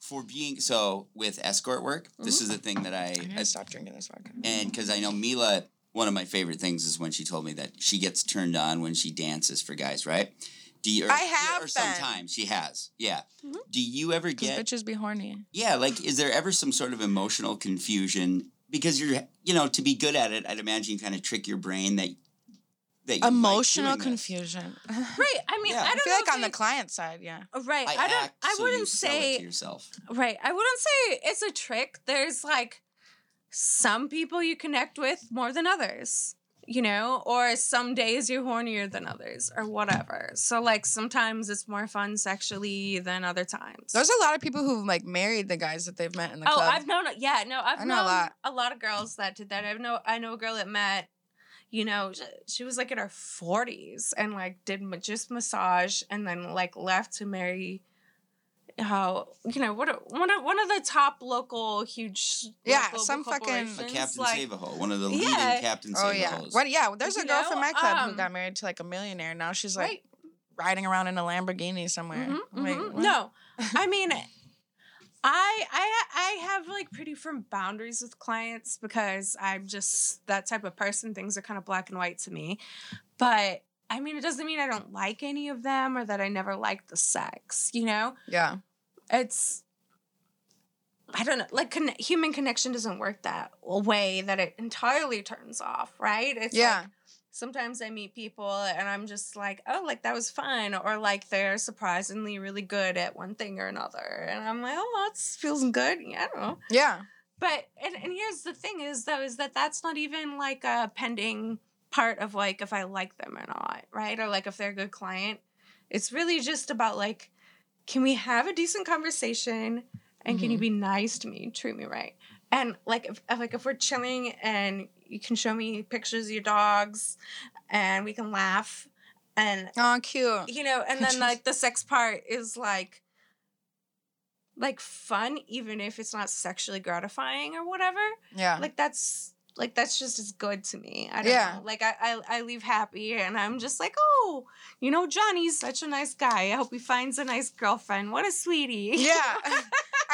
Speaker 1: for being so with escort work, this
Speaker 2: Mm-hmm.
Speaker 1: is the thing that I,
Speaker 3: I'm
Speaker 1: I
Speaker 3: gonna drinking this vodka.
Speaker 1: and because I know Mila, one of my favorite things is when she told me that she gets turned on when she dances for guys, right? Do you? Or,
Speaker 3: I have
Speaker 1: or sometimes she has. Yeah.
Speaker 2: Mhm.
Speaker 1: Do you ever get?
Speaker 3: bitches be horny.
Speaker 1: Yeah, like is there ever some sort of emotional confusion because you're you know to be good at it, I'd imagine you kind of trick your brain that that you like
Speaker 3: Emotional
Speaker 1: doing
Speaker 3: confusion. I [LAUGHS]
Speaker 2: Right. I mean,
Speaker 1: Yeah. I
Speaker 2: I don't
Speaker 3: feel
Speaker 2: know
Speaker 3: like
Speaker 2: if
Speaker 3: on the client side, yeah.
Speaker 2: right.
Speaker 1: I,
Speaker 2: I, don't.
Speaker 1: act
Speaker 2: I wouldn't
Speaker 1: you sell it
Speaker 2: say
Speaker 1: to yourself.
Speaker 2: Right. I wouldn't say it's a trick. There's like some people you connect with more than others, you know, or some days you're hornier than others or whatever. So like sometimes it's more fun sexually than other times.
Speaker 3: There's a lot of people who've like married the guys that they've met in the
Speaker 2: oh,
Speaker 3: club.
Speaker 2: I've known yeah, no, I've
Speaker 3: know a
Speaker 2: known
Speaker 3: lot.
Speaker 2: a lot of girls that did that. I know I know a girl that met you know, sh- she was like in her 40s and like did just massage and then like left to marry how you know what one of one of the top local huge
Speaker 3: Yeah,
Speaker 2: local
Speaker 3: some fucking- A
Speaker 1: A Captain
Speaker 2: like,
Speaker 1: Save-A-Ho, one of the
Speaker 2: Yeah.
Speaker 1: leading Captain
Speaker 3: oh yeah.
Speaker 1: Save-A-Hos.
Speaker 3: What yeah, there's a
Speaker 2: You
Speaker 3: girl
Speaker 2: know,
Speaker 3: from my club who
Speaker 2: um,
Speaker 3: got married to like a millionaire. Now she's like
Speaker 2: right
Speaker 3: riding around in a Lamborghini somewhere.
Speaker 2: Mhm,
Speaker 3: I'm like,
Speaker 2: mhm. No, I [LAUGHS] mean, I I I have like pretty firm boundaries with clients because I'm just that type of person. Things are kind of black and white to me, but I mean, it doesn't mean I don't like any of them or that I never liked the sex. You know,
Speaker 3: Yeah.
Speaker 2: it's. I don't know, like conne- human connection doesn't work that way that it entirely turns off, right? It's
Speaker 3: Yeah.
Speaker 2: like sometimes I meet people and I'm just like, oh, like that was fun, or like they're surprisingly really good at one thing or another, and I'm like, oh, that feels good. Yeah, I don't know.
Speaker 3: Yeah.
Speaker 2: But and and here's the thing is though is that that's not even like a pending part of like if I like them or not, right? Or like if they're a good client. It's really just about like, can we have a decent conversation and can you mm-hmm. be nice to me, treat me right? And like if if- like if we're chilling and you can show me pictures of your dogs and we can laugh and
Speaker 3: Oh, cute.
Speaker 2: you know and then like the sex part is like like fun even if it's not sexually gratifying or whatever
Speaker 3: Yeah.
Speaker 2: like that's like that's just as good to me i don't
Speaker 3: Yeah.
Speaker 2: know like I, I i leave happy and i'm just like oh you know johnny's such a nice guy i hope he finds a nice girlfriend what a sweetie [LAUGHS]
Speaker 3: yeah.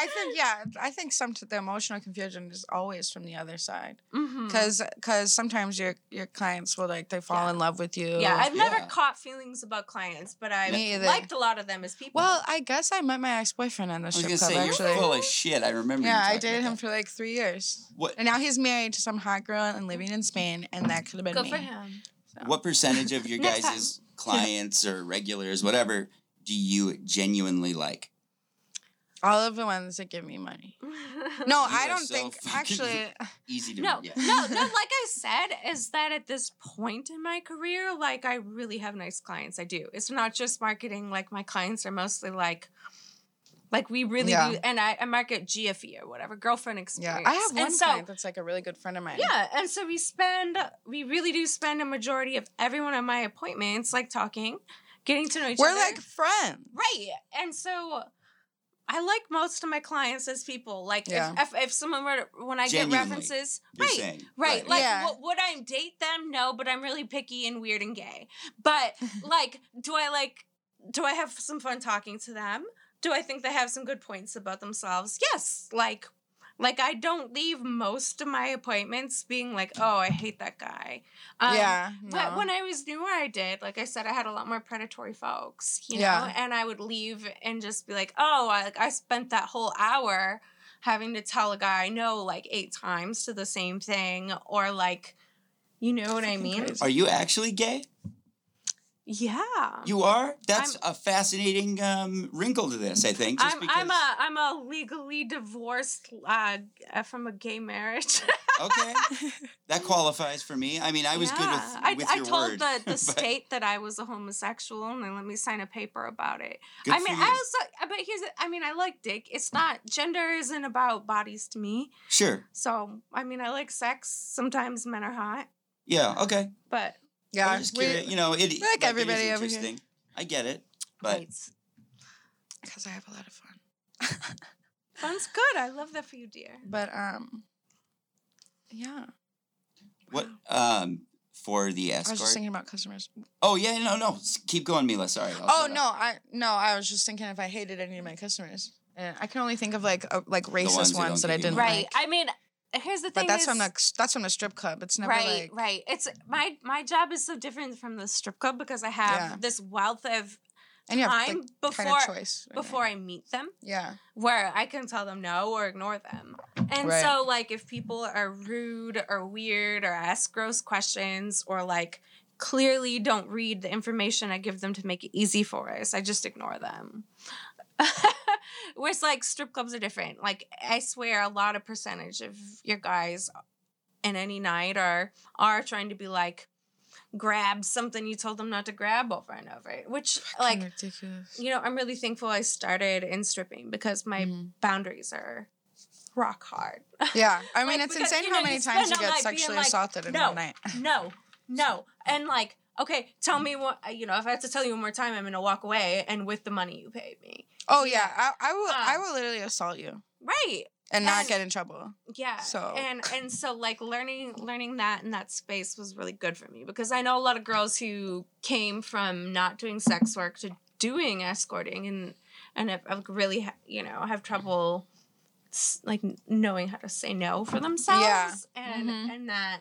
Speaker 3: I think yeah, I think some of the emotional confusion is always from the other side.
Speaker 2: Mhm.
Speaker 3: Cuz cuz sometimes your your clients will like they fall
Speaker 2: Yeah.
Speaker 3: in love with you.
Speaker 2: yeah i've never
Speaker 1: Yeah.
Speaker 2: caught feelings about clients but i liked a lot of them as people
Speaker 3: Well, I guess I met my ex-boyfriend in the
Speaker 1: I was gonna
Speaker 3: club
Speaker 1: say
Speaker 3: actually.
Speaker 1: you're full of shit. I remember. you
Speaker 3: Yeah, I dated
Speaker 1: about
Speaker 3: him for like 3 years.
Speaker 1: What
Speaker 3: And now he's married to some hot girl and living in Spain and that could have been
Speaker 2: good
Speaker 3: me.
Speaker 2: for him
Speaker 3: So.
Speaker 1: What percentage of [LAUGHS] your
Speaker 2: Next
Speaker 1: guys' [LAUGHS] clients or regulars, whatever, do you genuinely like?
Speaker 3: All of the ones that give me money. No, I don't
Speaker 1: so
Speaker 3: think actually [LAUGHS]
Speaker 1: Easy to
Speaker 2: No,
Speaker 1: yeah.
Speaker 2: no, no. Like I said, is that at this point in my career, like I really have nice clients. I do. It's not just marketing. Like my clients are mostly like, like we really
Speaker 3: Yeah.
Speaker 2: do. And I, I market GFE or whatever, girlfriend experience.
Speaker 3: Yeah,
Speaker 2: experience.
Speaker 3: I have one
Speaker 2: and so,
Speaker 3: client that's like a really good friend of mine.
Speaker 2: Yeah, and so we spend, we really do spend a majority of every one of my appointments like talking, getting to know each other.
Speaker 3: We're like friends.
Speaker 2: Right. And so I like most of my clients as people. Like
Speaker 3: Yeah.
Speaker 2: if, if if someone were to, when I
Speaker 1: Genuinely,
Speaker 2: get references,
Speaker 1: You're
Speaker 2: right.
Speaker 1: saying
Speaker 2: Right. Like
Speaker 3: Yeah.
Speaker 2: w- would I date them? No, but I'm really picky and weird and gay. But [LAUGHS] like do I like do I have some fun talking to them? Do I think they have some good points about themselves? Yes. Like like I don't leave most of my appointments being like, "Oh, I hate that guy." Um,
Speaker 3: yeah.
Speaker 2: but when I was newer, I did. Like I said, I had a lot more predatory folks, you know,
Speaker 3: Yeah.
Speaker 2: and I would leave and just be like, oh, I, like, I spent that whole hour having to tell a guy no like eight times to the same thing, or like, you know what I mean?
Speaker 1: Are you actually gay?
Speaker 2: Yeah.
Speaker 1: You are? That's a fascinating um, wrinkle to this, I think. Just
Speaker 2: I'm
Speaker 1: because,
Speaker 2: I'm a I'm a legally divorced uh, from a gay marriage. [LAUGHS]
Speaker 1: Okay. That qualifies for me. I mean, I was good with,
Speaker 2: I,
Speaker 1: with
Speaker 2: I
Speaker 1: your
Speaker 2: told
Speaker 1: word.
Speaker 2: the, the [LAUGHS]
Speaker 1: but
Speaker 2: state that I was a homosexual and they let me sign a paper about it.
Speaker 1: good
Speaker 2: I mean. I also, but here's, I mean, I like dick. It's not gender isn't about bodies to me.
Speaker 1: Sure.
Speaker 2: So, I mean, I like sex. Sometimes men are hot,
Speaker 1: Yeah, okay.
Speaker 2: but
Speaker 3: yeah,
Speaker 1: I'm just
Speaker 3: we-
Speaker 1: curious. You know, it,
Speaker 3: like
Speaker 1: it is
Speaker 3: everybody over here.
Speaker 1: interesting. I get it. But
Speaker 3: because I have a lot of fun. [LAUGHS]
Speaker 2: fun's good. I love that for you, dear.
Speaker 3: But um, yeah,
Speaker 1: what um for the escort?
Speaker 3: I was just thinking about customers.
Speaker 1: Oh yeah, no, no. Keep going, Mila. Sorry. I'll
Speaker 3: Oh no,
Speaker 1: up.
Speaker 3: I no, I was just thinking if I hated any of my customers, and I can only think of like uh, like racist
Speaker 1: ones
Speaker 3: ones,
Speaker 1: that
Speaker 3: that, I didn't
Speaker 2: Right.
Speaker 3: like.
Speaker 2: I mean, here's the thing.
Speaker 3: But that's
Speaker 2: is,
Speaker 3: from the that's from the strip club. It's never
Speaker 2: right,
Speaker 3: like
Speaker 2: right. It's my my job is so different from the strip club because I have
Speaker 3: Yeah.
Speaker 2: this wealth of
Speaker 3: And you have
Speaker 2: time
Speaker 3: like,
Speaker 2: before
Speaker 3: kind of choice. right?
Speaker 2: before I meet them
Speaker 3: Yeah.
Speaker 2: where I can tell them no or ignore them. And
Speaker 3: Right.
Speaker 2: so like if people are rude or weird or ask gross questions or like clearly don't read the information I give them to make it easy for us, I just ignore them. [LAUGHS] Whereas like strip clubs are different. Like I swear a lot of percentage of your guys in any night are are trying to be like grab something you told them not to grab over and over. Which like
Speaker 3: ridiculous.
Speaker 2: you know, I'm really thankful I started in stripping because my
Speaker 3: Mhm.
Speaker 2: boundaries are rock hard. [LAUGHS]
Speaker 3: Yeah, I mean
Speaker 2: Like,
Speaker 3: it's
Speaker 2: because,
Speaker 3: insane
Speaker 2: you
Speaker 3: how many times you get
Speaker 2: all night being
Speaker 3: sexually
Speaker 2: like,
Speaker 3: assaulted in
Speaker 2: no,
Speaker 3: one night.
Speaker 2: no, no. And like, okay, tell me what, you know, if I have to tell you one more time, I'm going to walk away and with the money you paid me.
Speaker 3: Oh yeah, I, I will. I
Speaker 2: Um,
Speaker 3: will literally assault you
Speaker 2: Right.
Speaker 3: and not
Speaker 2: and-
Speaker 3: get in trouble.
Speaker 2: Yeah.
Speaker 3: So-
Speaker 2: and and so like learning learning that in that space was really good for me because I know a lot of girls who came from not doing sex work to doing escorting and and have, have really you know have trouble like knowing how to say no for themselves and
Speaker 3: Mhm.
Speaker 2: and that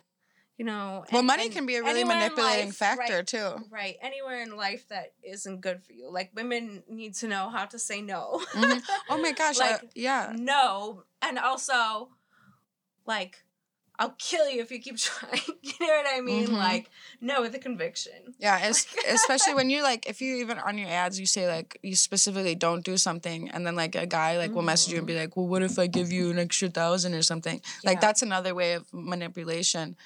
Speaker 2: you know
Speaker 3: Well,
Speaker 2: and-
Speaker 3: money
Speaker 2: and
Speaker 3: can be a really manipulating
Speaker 2: life-
Speaker 3: factor
Speaker 2: right,
Speaker 3: too.
Speaker 2: right anywhere in life that isn't good for you like women need to know how to say no
Speaker 3: Mhm. Oh my [LAUGHS] gosh, I-
Speaker 2: Like,
Speaker 3: yeah.
Speaker 2: no and also like i'll kill you if you keep [LAUGHS] trying you know what i mean
Speaker 3: Mhm.
Speaker 2: like no with a conviction
Speaker 3: Yeah, [LAUGHS] es- especially when you like, if you even on your ads, you say like you specifically don't do something, and then like a guy like will message you and be like, "Well, what if I give you an extra thousand or something?" Like that's another way of manipulation,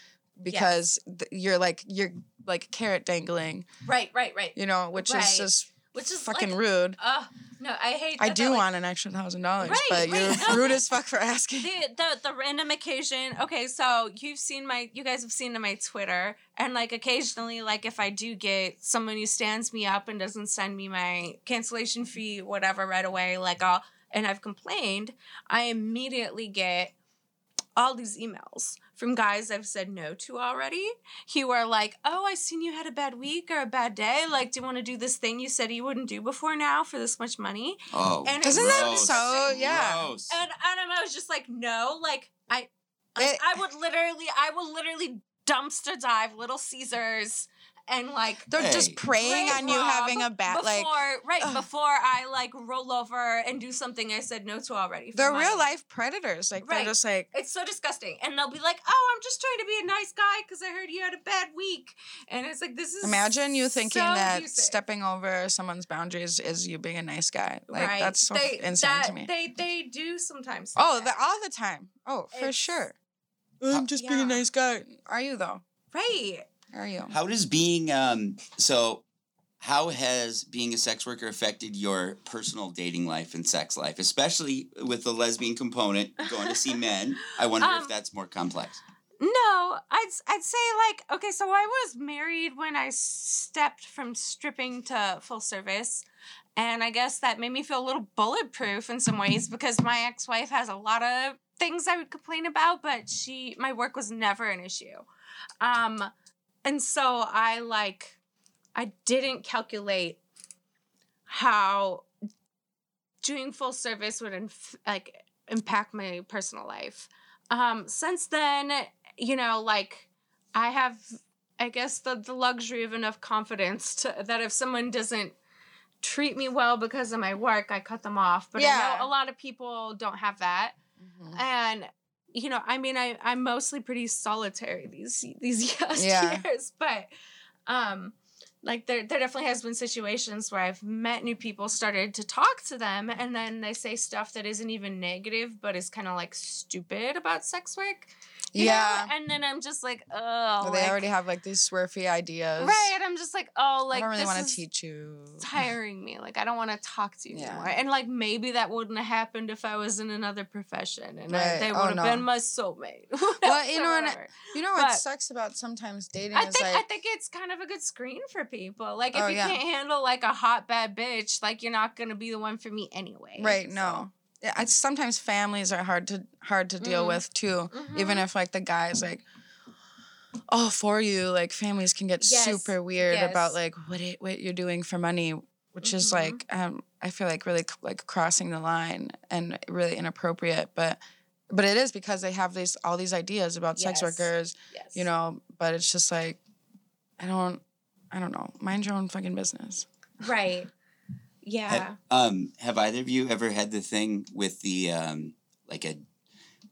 Speaker 3: because th- you're like you're like carrot dangling,
Speaker 2: right right right
Speaker 3: you know, which
Speaker 2: Right.
Speaker 3: is just
Speaker 2: which is
Speaker 3: fucking
Speaker 2: like,
Speaker 3: rude.
Speaker 2: uh no i hate
Speaker 3: I do
Speaker 2: like,
Speaker 3: want an extra thousand dollars,
Speaker 2: Right,
Speaker 3: but you're
Speaker 2: no,
Speaker 3: rude as fuck for asking.
Speaker 2: the, the the random occasion okay so you've seen my you guys have seen my twitter and like occasionally like if i do get someone who stands me up and doesn't send me my cancellation fee whatever right away like i'll and i've complained i immediately get all these emails from guys I've said no to already who are like, Oh, I seen you had a bad week or a bad day. Like, do you want to do this thing you said you wouldn't do before now for this much money?
Speaker 1: Oh,
Speaker 2: And
Speaker 3: Isn't that
Speaker 1: gross,
Speaker 3: so- yeah.
Speaker 1: gross.
Speaker 2: And, and I was just like, no, like I, I,
Speaker 3: It-
Speaker 2: I would literally, I will literally dumpster dive Little Caesars and like
Speaker 3: They're just
Speaker 1: Hey.
Speaker 3: preying
Speaker 2: grave
Speaker 3: on you having a bad
Speaker 2: before,
Speaker 3: like.
Speaker 2: right
Speaker 3: ugh.
Speaker 2: before I like roll over and do something I said no to already. for
Speaker 3: They're
Speaker 2: money.
Speaker 3: real life predators. Like
Speaker 2: Right.
Speaker 3: they're just like
Speaker 2: It's so disgusting, and they'll be like, "Oh, I'm just trying to be a nice guy because I heard you had a bad week," and it's like this is
Speaker 3: Imagine you thinking
Speaker 2: so
Speaker 3: that
Speaker 2: abusive.
Speaker 3: stepping over someone's boundaries is you being a nice guy. Like
Speaker 2: right.
Speaker 3: that's so
Speaker 2: they,
Speaker 3: insane
Speaker 2: that,
Speaker 3: to me.
Speaker 2: They they do sometimes.
Speaker 3: oh, the, all the time. Oh, for
Speaker 2: It's-
Speaker 3: sure. I'm oh, just being a nice guy. Are you though?
Speaker 2: right.
Speaker 3: Are you?
Speaker 1: How does being um so how has being a sex worker affected your personal dating life and sex life, especially with the lesbian component [LAUGHS] going to see men? I wonder
Speaker 2: Um,
Speaker 1: if that's more complex.
Speaker 2: No, I'd I'd say like okay, so I was married when I stepped from stripping to full service. And I guess that made me feel a little bulletproof in some ways because my ex-wife has a lot of things I would complain about, but she my work was never an issue. Um and so I like I didn't calculate how doing full service would inf- like impact my personal life. Um, since then, you know, like I have, I guess the the luxury of enough confidence to, that if someone doesn't treat me well because of my work, I cut them off. But I
Speaker 3: Yeah.
Speaker 2: know a lot of people don't have that,
Speaker 3: Mm-hmm.
Speaker 2: and you know, I mean, I I'm mostly pretty solitary these these [LAUGHS] years,
Speaker 3: Yeah.
Speaker 2: years but um like there there definitely has been situations where I've met new people, started to talk to them, and then they say stuff that isn't even negative, but is kind of like stupid about sex work. You know?
Speaker 3: Yeah.
Speaker 2: And then I'm just like, oh,
Speaker 3: they
Speaker 2: like-
Speaker 3: already have like these swerfy ideas.
Speaker 2: right. And I'm just like, oh, like
Speaker 3: I don't really want to teach you. [LAUGHS]
Speaker 2: tiring me. Like I don't want to talk to you
Speaker 3: Yeah.
Speaker 2: anymore. And like maybe that wouldn't have happened if I was in another profession, and I,
Speaker 3: Right.
Speaker 2: they
Speaker 3: Oh,
Speaker 2: would have
Speaker 3: no.
Speaker 2: been my soulmate. [LAUGHS]
Speaker 3: Well, you know, and You know what
Speaker 2: But-
Speaker 3: sucks about sometimes dating
Speaker 2: I
Speaker 3: is
Speaker 2: think
Speaker 3: like
Speaker 2: I think it's kind of a good screen for people. Like if
Speaker 3: Oh,
Speaker 2: you
Speaker 3: yeah.
Speaker 2: can't handle like a hot bad bitch, like you're not gonna be the one for me anyway.
Speaker 3: right.
Speaker 2: So-
Speaker 3: No. Yeah, I, sometimes families are hard to hard to deal
Speaker 2: Mm.
Speaker 3: with too. Even
Speaker 2: Mhm.
Speaker 3: if like the guy's like all for you, like families can get
Speaker 2: Yes,
Speaker 3: super weird about like what it, what you're doing for money, which is
Speaker 2: Mhm.
Speaker 3: like um I feel like really like crossing the line and really inappropriate, but but it is because they have these all these ideas about sex workers,
Speaker 2: yes.
Speaker 3: you know, but it's just like I don't I don't know. Mind your own fucking business.
Speaker 2: Right. Yeah.
Speaker 1: Have, um, have either of you ever had the thing with the um, like a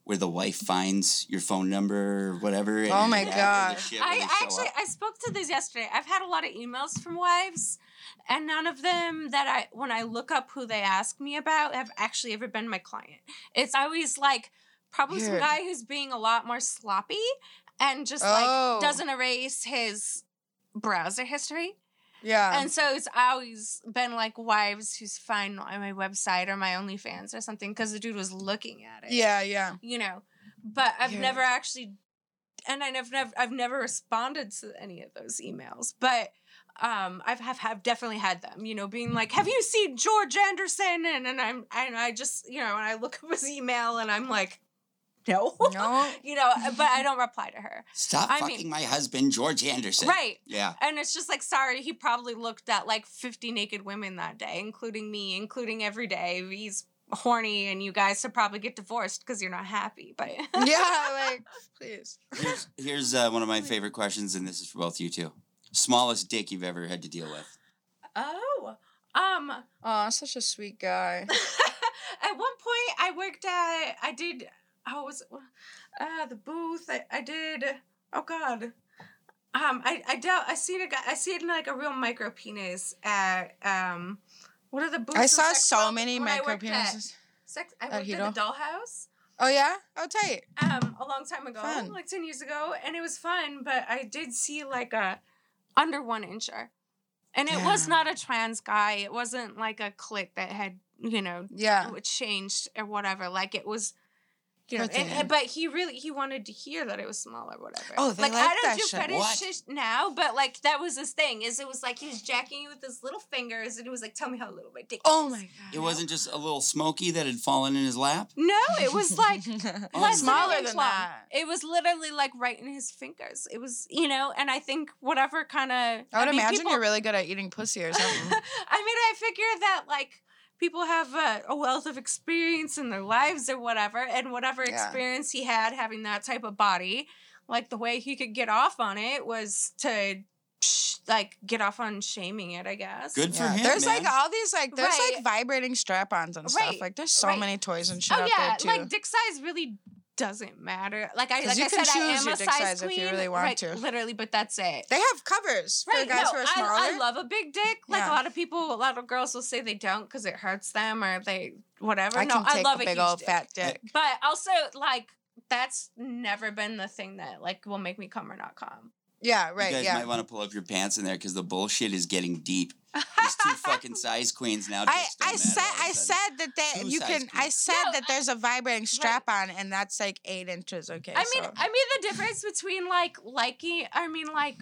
Speaker 1: where the wife finds your phone number or whatever? and
Speaker 3: Oh my
Speaker 1: you
Speaker 3: God.
Speaker 1: the shit where
Speaker 2: I actually
Speaker 1: up?
Speaker 2: I spoke to this yesterday. I've had a lot of emails from wives, and none of them that I when I look up who they ask me about have actually ever been my client. It's always like probably some guy who's being a lot more sloppy and just
Speaker 3: Oh.
Speaker 2: like doesn't erase his browser history.
Speaker 3: Yeah.
Speaker 2: And so it's always been like wives who's find on my website or my OnlyFans or something because the dude was looking at it
Speaker 3: yeah, yeah.
Speaker 2: you know but i've
Speaker 3: Weird.
Speaker 2: never actually and I never, never i've never responded to any of those emails but um i've have, have definitely had them you know being like have you seen george anderson and, and i'm and i just you know and i look up his email and i'm like no
Speaker 3: No. [LAUGHS]
Speaker 2: you know but i don't reply to her
Speaker 1: Stop
Speaker 2: I
Speaker 1: fucking
Speaker 2: mean-
Speaker 1: my husband, George Anderson.
Speaker 2: right
Speaker 1: Yeah.
Speaker 2: and it's just like sorry he probably looked at like 50 naked women that day including me including every day he's horny and you guys should probably get divorced because you're not happy but [LAUGHS]
Speaker 3: yeah, like please.
Speaker 1: Here's, here's uh, one of my favorite questions, and this is for both you two. Smallest dick you've ever had to deal with?
Speaker 2: Oh, um,
Speaker 3: Oh, such a sweet guy. [LAUGHS]
Speaker 2: at one point I worked at, I did, how was it? Uh, the booth. I, I did, oh God. Um, I, I dealt, I seen a guy, I seen like a real micro penis at, um, what are the booths?
Speaker 3: I saw so many micro penises.
Speaker 2: Sex, I worked at the dollhouse.
Speaker 3: Oh yeah? Oh tight.
Speaker 2: um a long time ago,
Speaker 3: Fun.
Speaker 2: like ten years ago, and it was fun. But I did see like a under one incher, and it was not a trans guy. It wasn't like a click that had you know
Speaker 3: Yeah.
Speaker 2: changed or whatever. Like it was. You know, and- and- but he really he wanted to hear that it was small or whatever.
Speaker 3: Oh, they
Speaker 2: like
Speaker 3: like
Speaker 2: I don't
Speaker 3: that
Speaker 2: do
Speaker 3: shit.
Speaker 2: fetish shit now, but like that was his thing. Is it was like he was jacking you with his little fingers, and it was like, "Tell me how little my dick."
Speaker 3: Oh
Speaker 2: is."
Speaker 3: my god.
Speaker 1: It wasn't just a little smoky that had fallen in his lap?
Speaker 2: No, it was [LAUGHS] like
Speaker 1: Oh,
Speaker 2: less
Speaker 1: no.
Speaker 2: than
Speaker 3: smaller than that.
Speaker 2: It was literally like right in his fingers. It was, you know, and I think whatever kind of.
Speaker 3: I would
Speaker 2: mean,
Speaker 3: imagine
Speaker 2: people-
Speaker 3: you're really good at eating pussy or something. [LAUGHS]
Speaker 2: I mean, I figure that like people have a, a wealth of experience in their lives or whatever, and whatever
Speaker 3: Yeah.
Speaker 2: experience he had having that type of body, like the way he could get off on it was to. Like get off on shaming it, I guess.
Speaker 1: Good for
Speaker 3: Yeah.
Speaker 1: him.
Speaker 3: There's
Speaker 1: man.
Speaker 3: like all these like there's
Speaker 2: Right.
Speaker 3: like vibrating strap-ons and stuff.
Speaker 2: Right.
Speaker 3: Like there's so
Speaker 2: Right.
Speaker 3: many toys and shit
Speaker 2: Oh
Speaker 3: out
Speaker 2: yeah,
Speaker 3: there too.
Speaker 2: like dick size really doesn't matter. Like I like
Speaker 3: you
Speaker 2: I
Speaker 3: can
Speaker 2: said, I am
Speaker 3: your
Speaker 2: a
Speaker 3: dick
Speaker 2: size
Speaker 3: size if you really want
Speaker 2: right,
Speaker 3: to.
Speaker 2: Literally, but that's it.
Speaker 3: they have covers for
Speaker 2: Right,
Speaker 3: guys
Speaker 2: no,
Speaker 3: who are smaller.
Speaker 2: I, I love a big dick. Like
Speaker 3: Yeah.
Speaker 2: a lot of people, a lot of girls will say they don't because it hurts them or they whatever.
Speaker 3: I
Speaker 2: no,
Speaker 3: can
Speaker 2: I love
Speaker 3: a
Speaker 2: a
Speaker 3: big
Speaker 2: huge
Speaker 3: old
Speaker 2: dick.
Speaker 3: fat dick.
Speaker 2: But also, like that's never been the thing that like will make me come or not come.
Speaker 3: Yeah,
Speaker 1: You
Speaker 3: right,
Speaker 1: guys
Speaker 3: yeah.
Speaker 1: might want to pull up your pants in there because the bullshit is getting deep. [LAUGHS] These two fucking size queens now.
Speaker 3: I,
Speaker 1: dicks
Speaker 3: I said
Speaker 1: all of a
Speaker 3: I
Speaker 1: sudden.
Speaker 3: said that they
Speaker 1: Two
Speaker 3: you
Speaker 1: size
Speaker 3: can I said
Speaker 2: No,
Speaker 3: that
Speaker 2: I-
Speaker 3: there's a vibrating strap on and that's like eight inches. Okay.
Speaker 2: I mean, I mean the difference between like liking, I mean like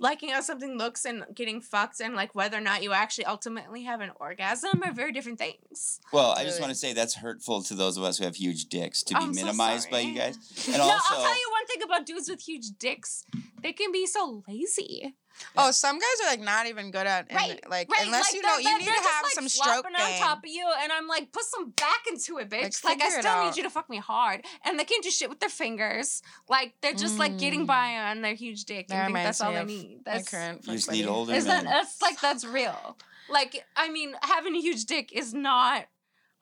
Speaker 2: liking how something looks and getting fucked and like whether or not you actually ultimately have an orgasm are very different things.
Speaker 1: Well, I just want to say that's hurtful to those of us who have huge dicks to oh, be
Speaker 2: I'm so
Speaker 1: minimized by you guys. And
Speaker 2: no,
Speaker 1: also,
Speaker 2: I'll tell you one thing about dudes with huge dicks. They can be so lazy.
Speaker 3: Oh, some guys are like not even good at and,
Speaker 2: Right,
Speaker 3: like
Speaker 2: Right,
Speaker 3: unless
Speaker 2: like
Speaker 3: you know you need to have
Speaker 2: like,
Speaker 3: some stroke
Speaker 2: flopping
Speaker 3: game.
Speaker 2: on top of you, and I'm like, put some back into it, bitch.
Speaker 3: Like,
Speaker 2: Like, I still need you to fuck me hard, and they can't do shit with their fingers. Like they're just like getting
Speaker 3: Mm.
Speaker 2: by on their huge dick
Speaker 3: That
Speaker 2: and think that's all they need.
Speaker 3: My
Speaker 2: That's
Speaker 3: current
Speaker 1: you just need older
Speaker 2: is
Speaker 1: men.
Speaker 2: that that's like that's real. Like I mean, having a huge dick is not.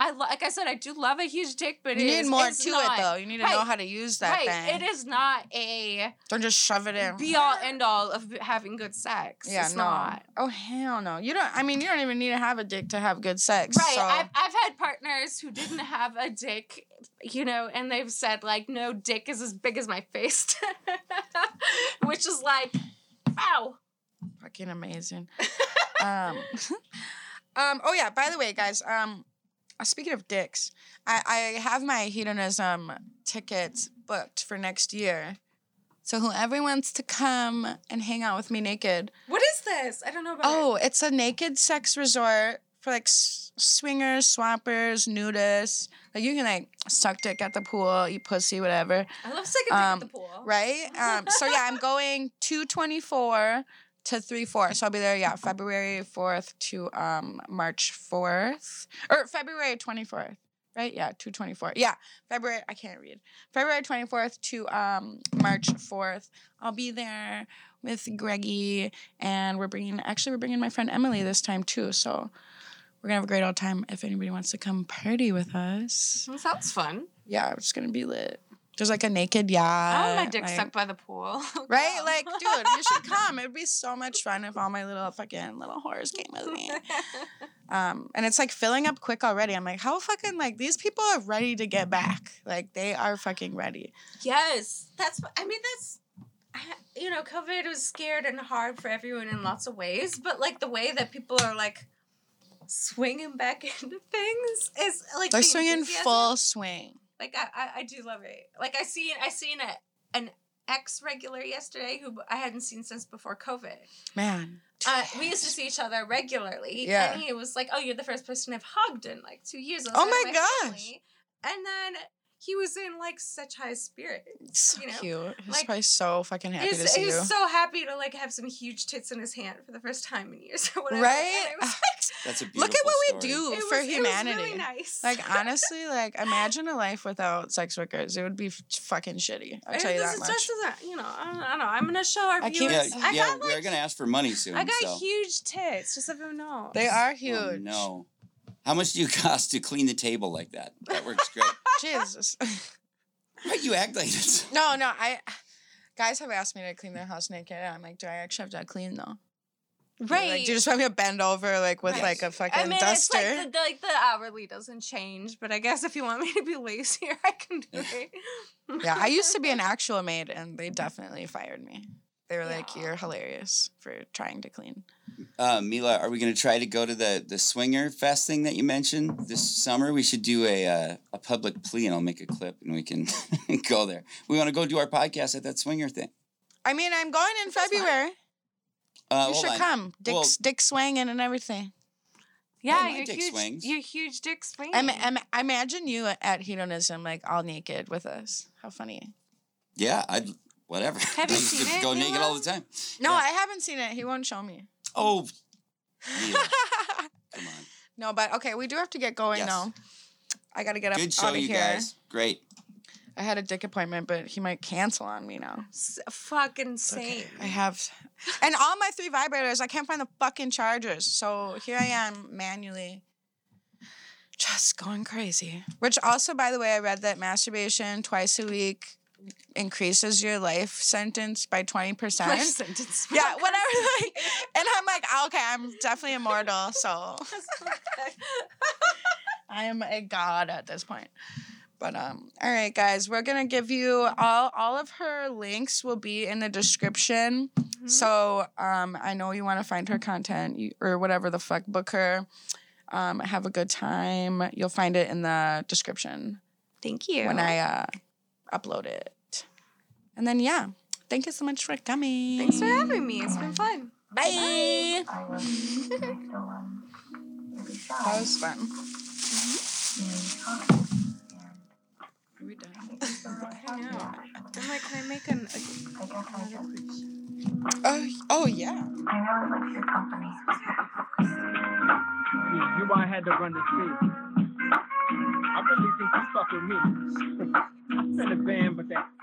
Speaker 2: I lo- like I said, I do love a huge dick, but
Speaker 3: You
Speaker 2: it
Speaker 3: need
Speaker 2: is-
Speaker 3: more to
Speaker 2: not-
Speaker 3: it though. You need to know how to use that
Speaker 2: right,
Speaker 3: thing.
Speaker 2: it is not a
Speaker 3: Don't just shove it in.
Speaker 2: be all end all of having good sex.
Speaker 3: Yeah,
Speaker 2: it's
Speaker 3: no.
Speaker 2: not.
Speaker 3: Oh hell no. You don't. I mean, you don't even need to have a dick to have good sex.
Speaker 2: Right.
Speaker 3: So.
Speaker 2: I've, I've had partners who didn't have a dick, you know, and they've said, like, no dick is as big as my face. [LAUGHS] Which is like, wow.
Speaker 3: fucking amazing. um, [LAUGHS] um. Oh yeah. By the way, guys. Um, speaking of dicks, I I have my hedonism tickets booked for next year. So whoever wants to come and hang out with me naked.
Speaker 2: What is this? I don't know about
Speaker 3: Oh, it's a naked sex resort for like s- swingers, swappers, nudists. Like you can like suck dick at the pool, eat pussy, whatever.
Speaker 2: it. I love dick
Speaker 3: um,
Speaker 2: at the pool.
Speaker 3: right? Um, so yeah, I'm [LAUGHS] going two twenty four to three four. So I'll be there. Yeah, February fourth to um March fourth or February twenty fourth. Right? Yeah, two twenty four. Yeah, February. I can't read. February twenty fourth to um March fourth. I'll be there with Greggy, and we're bringing. Actually, we're bringing my friend Emily this time too. So. we're gonna have a great old time if anybody wants to come party with us.
Speaker 2: Sounds fun.
Speaker 3: Yeah, it's gonna be lit. There's like a naked yacht.
Speaker 2: Want my dick
Speaker 3: like-
Speaker 2: stuck by the pool. [LAUGHS]
Speaker 3: Right? Like, dude, you should come. It would be so much fun if all my little fucking little horrors came with me. [LAUGHS] Um, and it's like filling up quick already. I'm like, how fucking like these people are ready to get back. Like they are fucking ready.
Speaker 2: yes, that's. I mean, that's. You know, COVID was scared and hard for everyone in lots of ways, but like the way that people are like swinging back [LAUGHS] into things is like
Speaker 3: They're
Speaker 2: the
Speaker 3: swinging
Speaker 2: enthusiasm.
Speaker 3: full swing.
Speaker 2: Like I, I, I do love it. Like I seen, I seen a an ex regular yesterday who I hadn't seen since before COVID.
Speaker 3: Man.
Speaker 2: Uh, we used to see each other regularly,
Speaker 3: Yeah.
Speaker 2: and he was like, "Oh, you're the first person I've hugged in like two years."
Speaker 3: Oh
Speaker 2: outside
Speaker 3: my gosh.
Speaker 2: family." And then he was in like such high spirits.
Speaker 3: So
Speaker 2: You know,
Speaker 3: cute. He's
Speaker 2: like,
Speaker 3: probably so fucking happy
Speaker 2: He
Speaker 3: to see
Speaker 2: he was
Speaker 3: you.
Speaker 2: so happy to like have some huge tits in his hand for the first time in years or whatever.
Speaker 3: Right?
Speaker 2: And it ah, [LAUGHS]
Speaker 1: That's a beautiful
Speaker 3: Look at what we do
Speaker 2: it
Speaker 3: for
Speaker 2: was,
Speaker 3: humanity.
Speaker 2: It was really nice.
Speaker 3: Like [LAUGHS] honestly, like imagine a life without sex workers. It would be f- fucking shitty. I'll
Speaker 2: And
Speaker 3: tell you
Speaker 2: this
Speaker 3: that
Speaker 2: is
Speaker 3: much.
Speaker 2: just as a, you know, I don't, I don't know. I'm gonna show our
Speaker 3: I keep-
Speaker 1: Yeah.
Speaker 2: I
Speaker 1: yeah,
Speaker 2: got
Speaker 1: we are
Speaker 2: like,
Speaker 1: gonna ask for money soon.
Speaker 2: I got
Speaker 1: so.
Speaker 2: huge tits. Just so everyone knows.
Speaker 3: They are oh, huge.
Speaker 1: Oh, no. How much do you [LAUGHS] cost to clean the table like that? That works great. [LAUGHS]
Speaker 3: Jesus. [LAUGHS]
Speaker 1: Why you act like this?
Speaker 3: no, no. I guys have asked me to clean their house naked. and I'm like, do I actually have to clean though?
Speaker 2: right.
Speaker 3: Like, do you just want me to bend over like with
Speaker 1: Right.
Speaker 3: like a fucking
Speaker 2: I mean,
Speaker 3: duster?
Speaker 2: it's like the, like the hourly doesn't change, but I guess if you want me to be lazier, I can do it.
Speaker 3: yeah, I used to be an actual maid, and they definitely fired me. They were like, "You're hilarious for trying to clean."
Speaker 1: Uh, Mila, are we gonna try to go to the the swinger fest thing that you mentioned this summer? We should do a uh, a public plea, and I'll make a clip, and we can [LAUGHS] go there. We want to go do our podcast at that swinger thing.
Speaker 3: I mean, I'm going in
Speaker 2: That's.
Speaker 3: February.
Speaker 1: Uh,
Speaker 3: you should
Speaker 1: on.
Speaker 3: come. Dick,
Speaker 1: Well-
Speaker 3: dick swinging and everything.
Speaker 2: Yeah, you're
Speaker 1: dick
Speaker 2: huge.
Speaker 1: swings.
Speaker 2: You're huge dick swinging.
Speaker 3: I, ma- I, ma- I imagine you at hedonism, like all naked with us. How funny.
Speaker 1: Yeah, I'd whatever.
Speaker 2: Have you
Speaker 1: I used to
Speaker 2: seen it,
Speaker 1: Go naked
Speaker 2: Mila?
Speaker 1: all the time.
Speaker 3: No,
Speaker 1: Yeah.
Speaker 3: I haven't seen it. He won't show me.
Speaker 1: Oh, [LAUGHS] Mila, come on.
Speaker 3: no, but okay, we do have to get going
Speaker 1: Yes.
Speaker 3: though. I gotta get up
Speaker 1: Good show,
Speaker 3: out of
Speaker 1: you
Speaker 3: here.
Speaker 1: guys. Great.
Speaker 3: I had a dick appointment, but he might cancel on me now.
Speaker 2: S- fucking
Speaker 3: It's okay. I have, [LAUGHS] and all my three vibrators, I can't find the fucking chargers. So here I am manually just going crazy. Which also, by the way, I read that masturbation twice a week increases your life sentence by 20%.
Speaker 2: sentence.
Speaker 3: Yeah, whatever. Like, and I'm like, okay, I'm definitely immortal. So [LAUGHS] I am a god at this point. But um, all right, guys, we're gonna give you all all of her links will be in the description. So um, I know you want to find her content you, or whatever the fuck, book her. Um, have a good time. You'll find it in the description
Speaker 2: Thank you.
Speaker 3: when I uh, upload it. And then yeah, thank you so much for coming.
Speaker 2: Thanks for having me. It's been fun.
Speaker 3: Bye.
Speaker 4: I was, I still, maybe shy.
Speaker 3: That was fun.
Speaker 4: and hot.
Speaker 3: Are we done?
Speaker 4: And it was really
Speaker 2: I
Speaker 4: happy,
Speaker 2: know. I'm like, can I make an?
Speaker 4: I guess I
Speaker 3: Oh, oh yeah.
Speaker 4: I really liked your company.
Speaker 5: You, you why I had to run the street. I really think you fuck with me. [LAUGHS]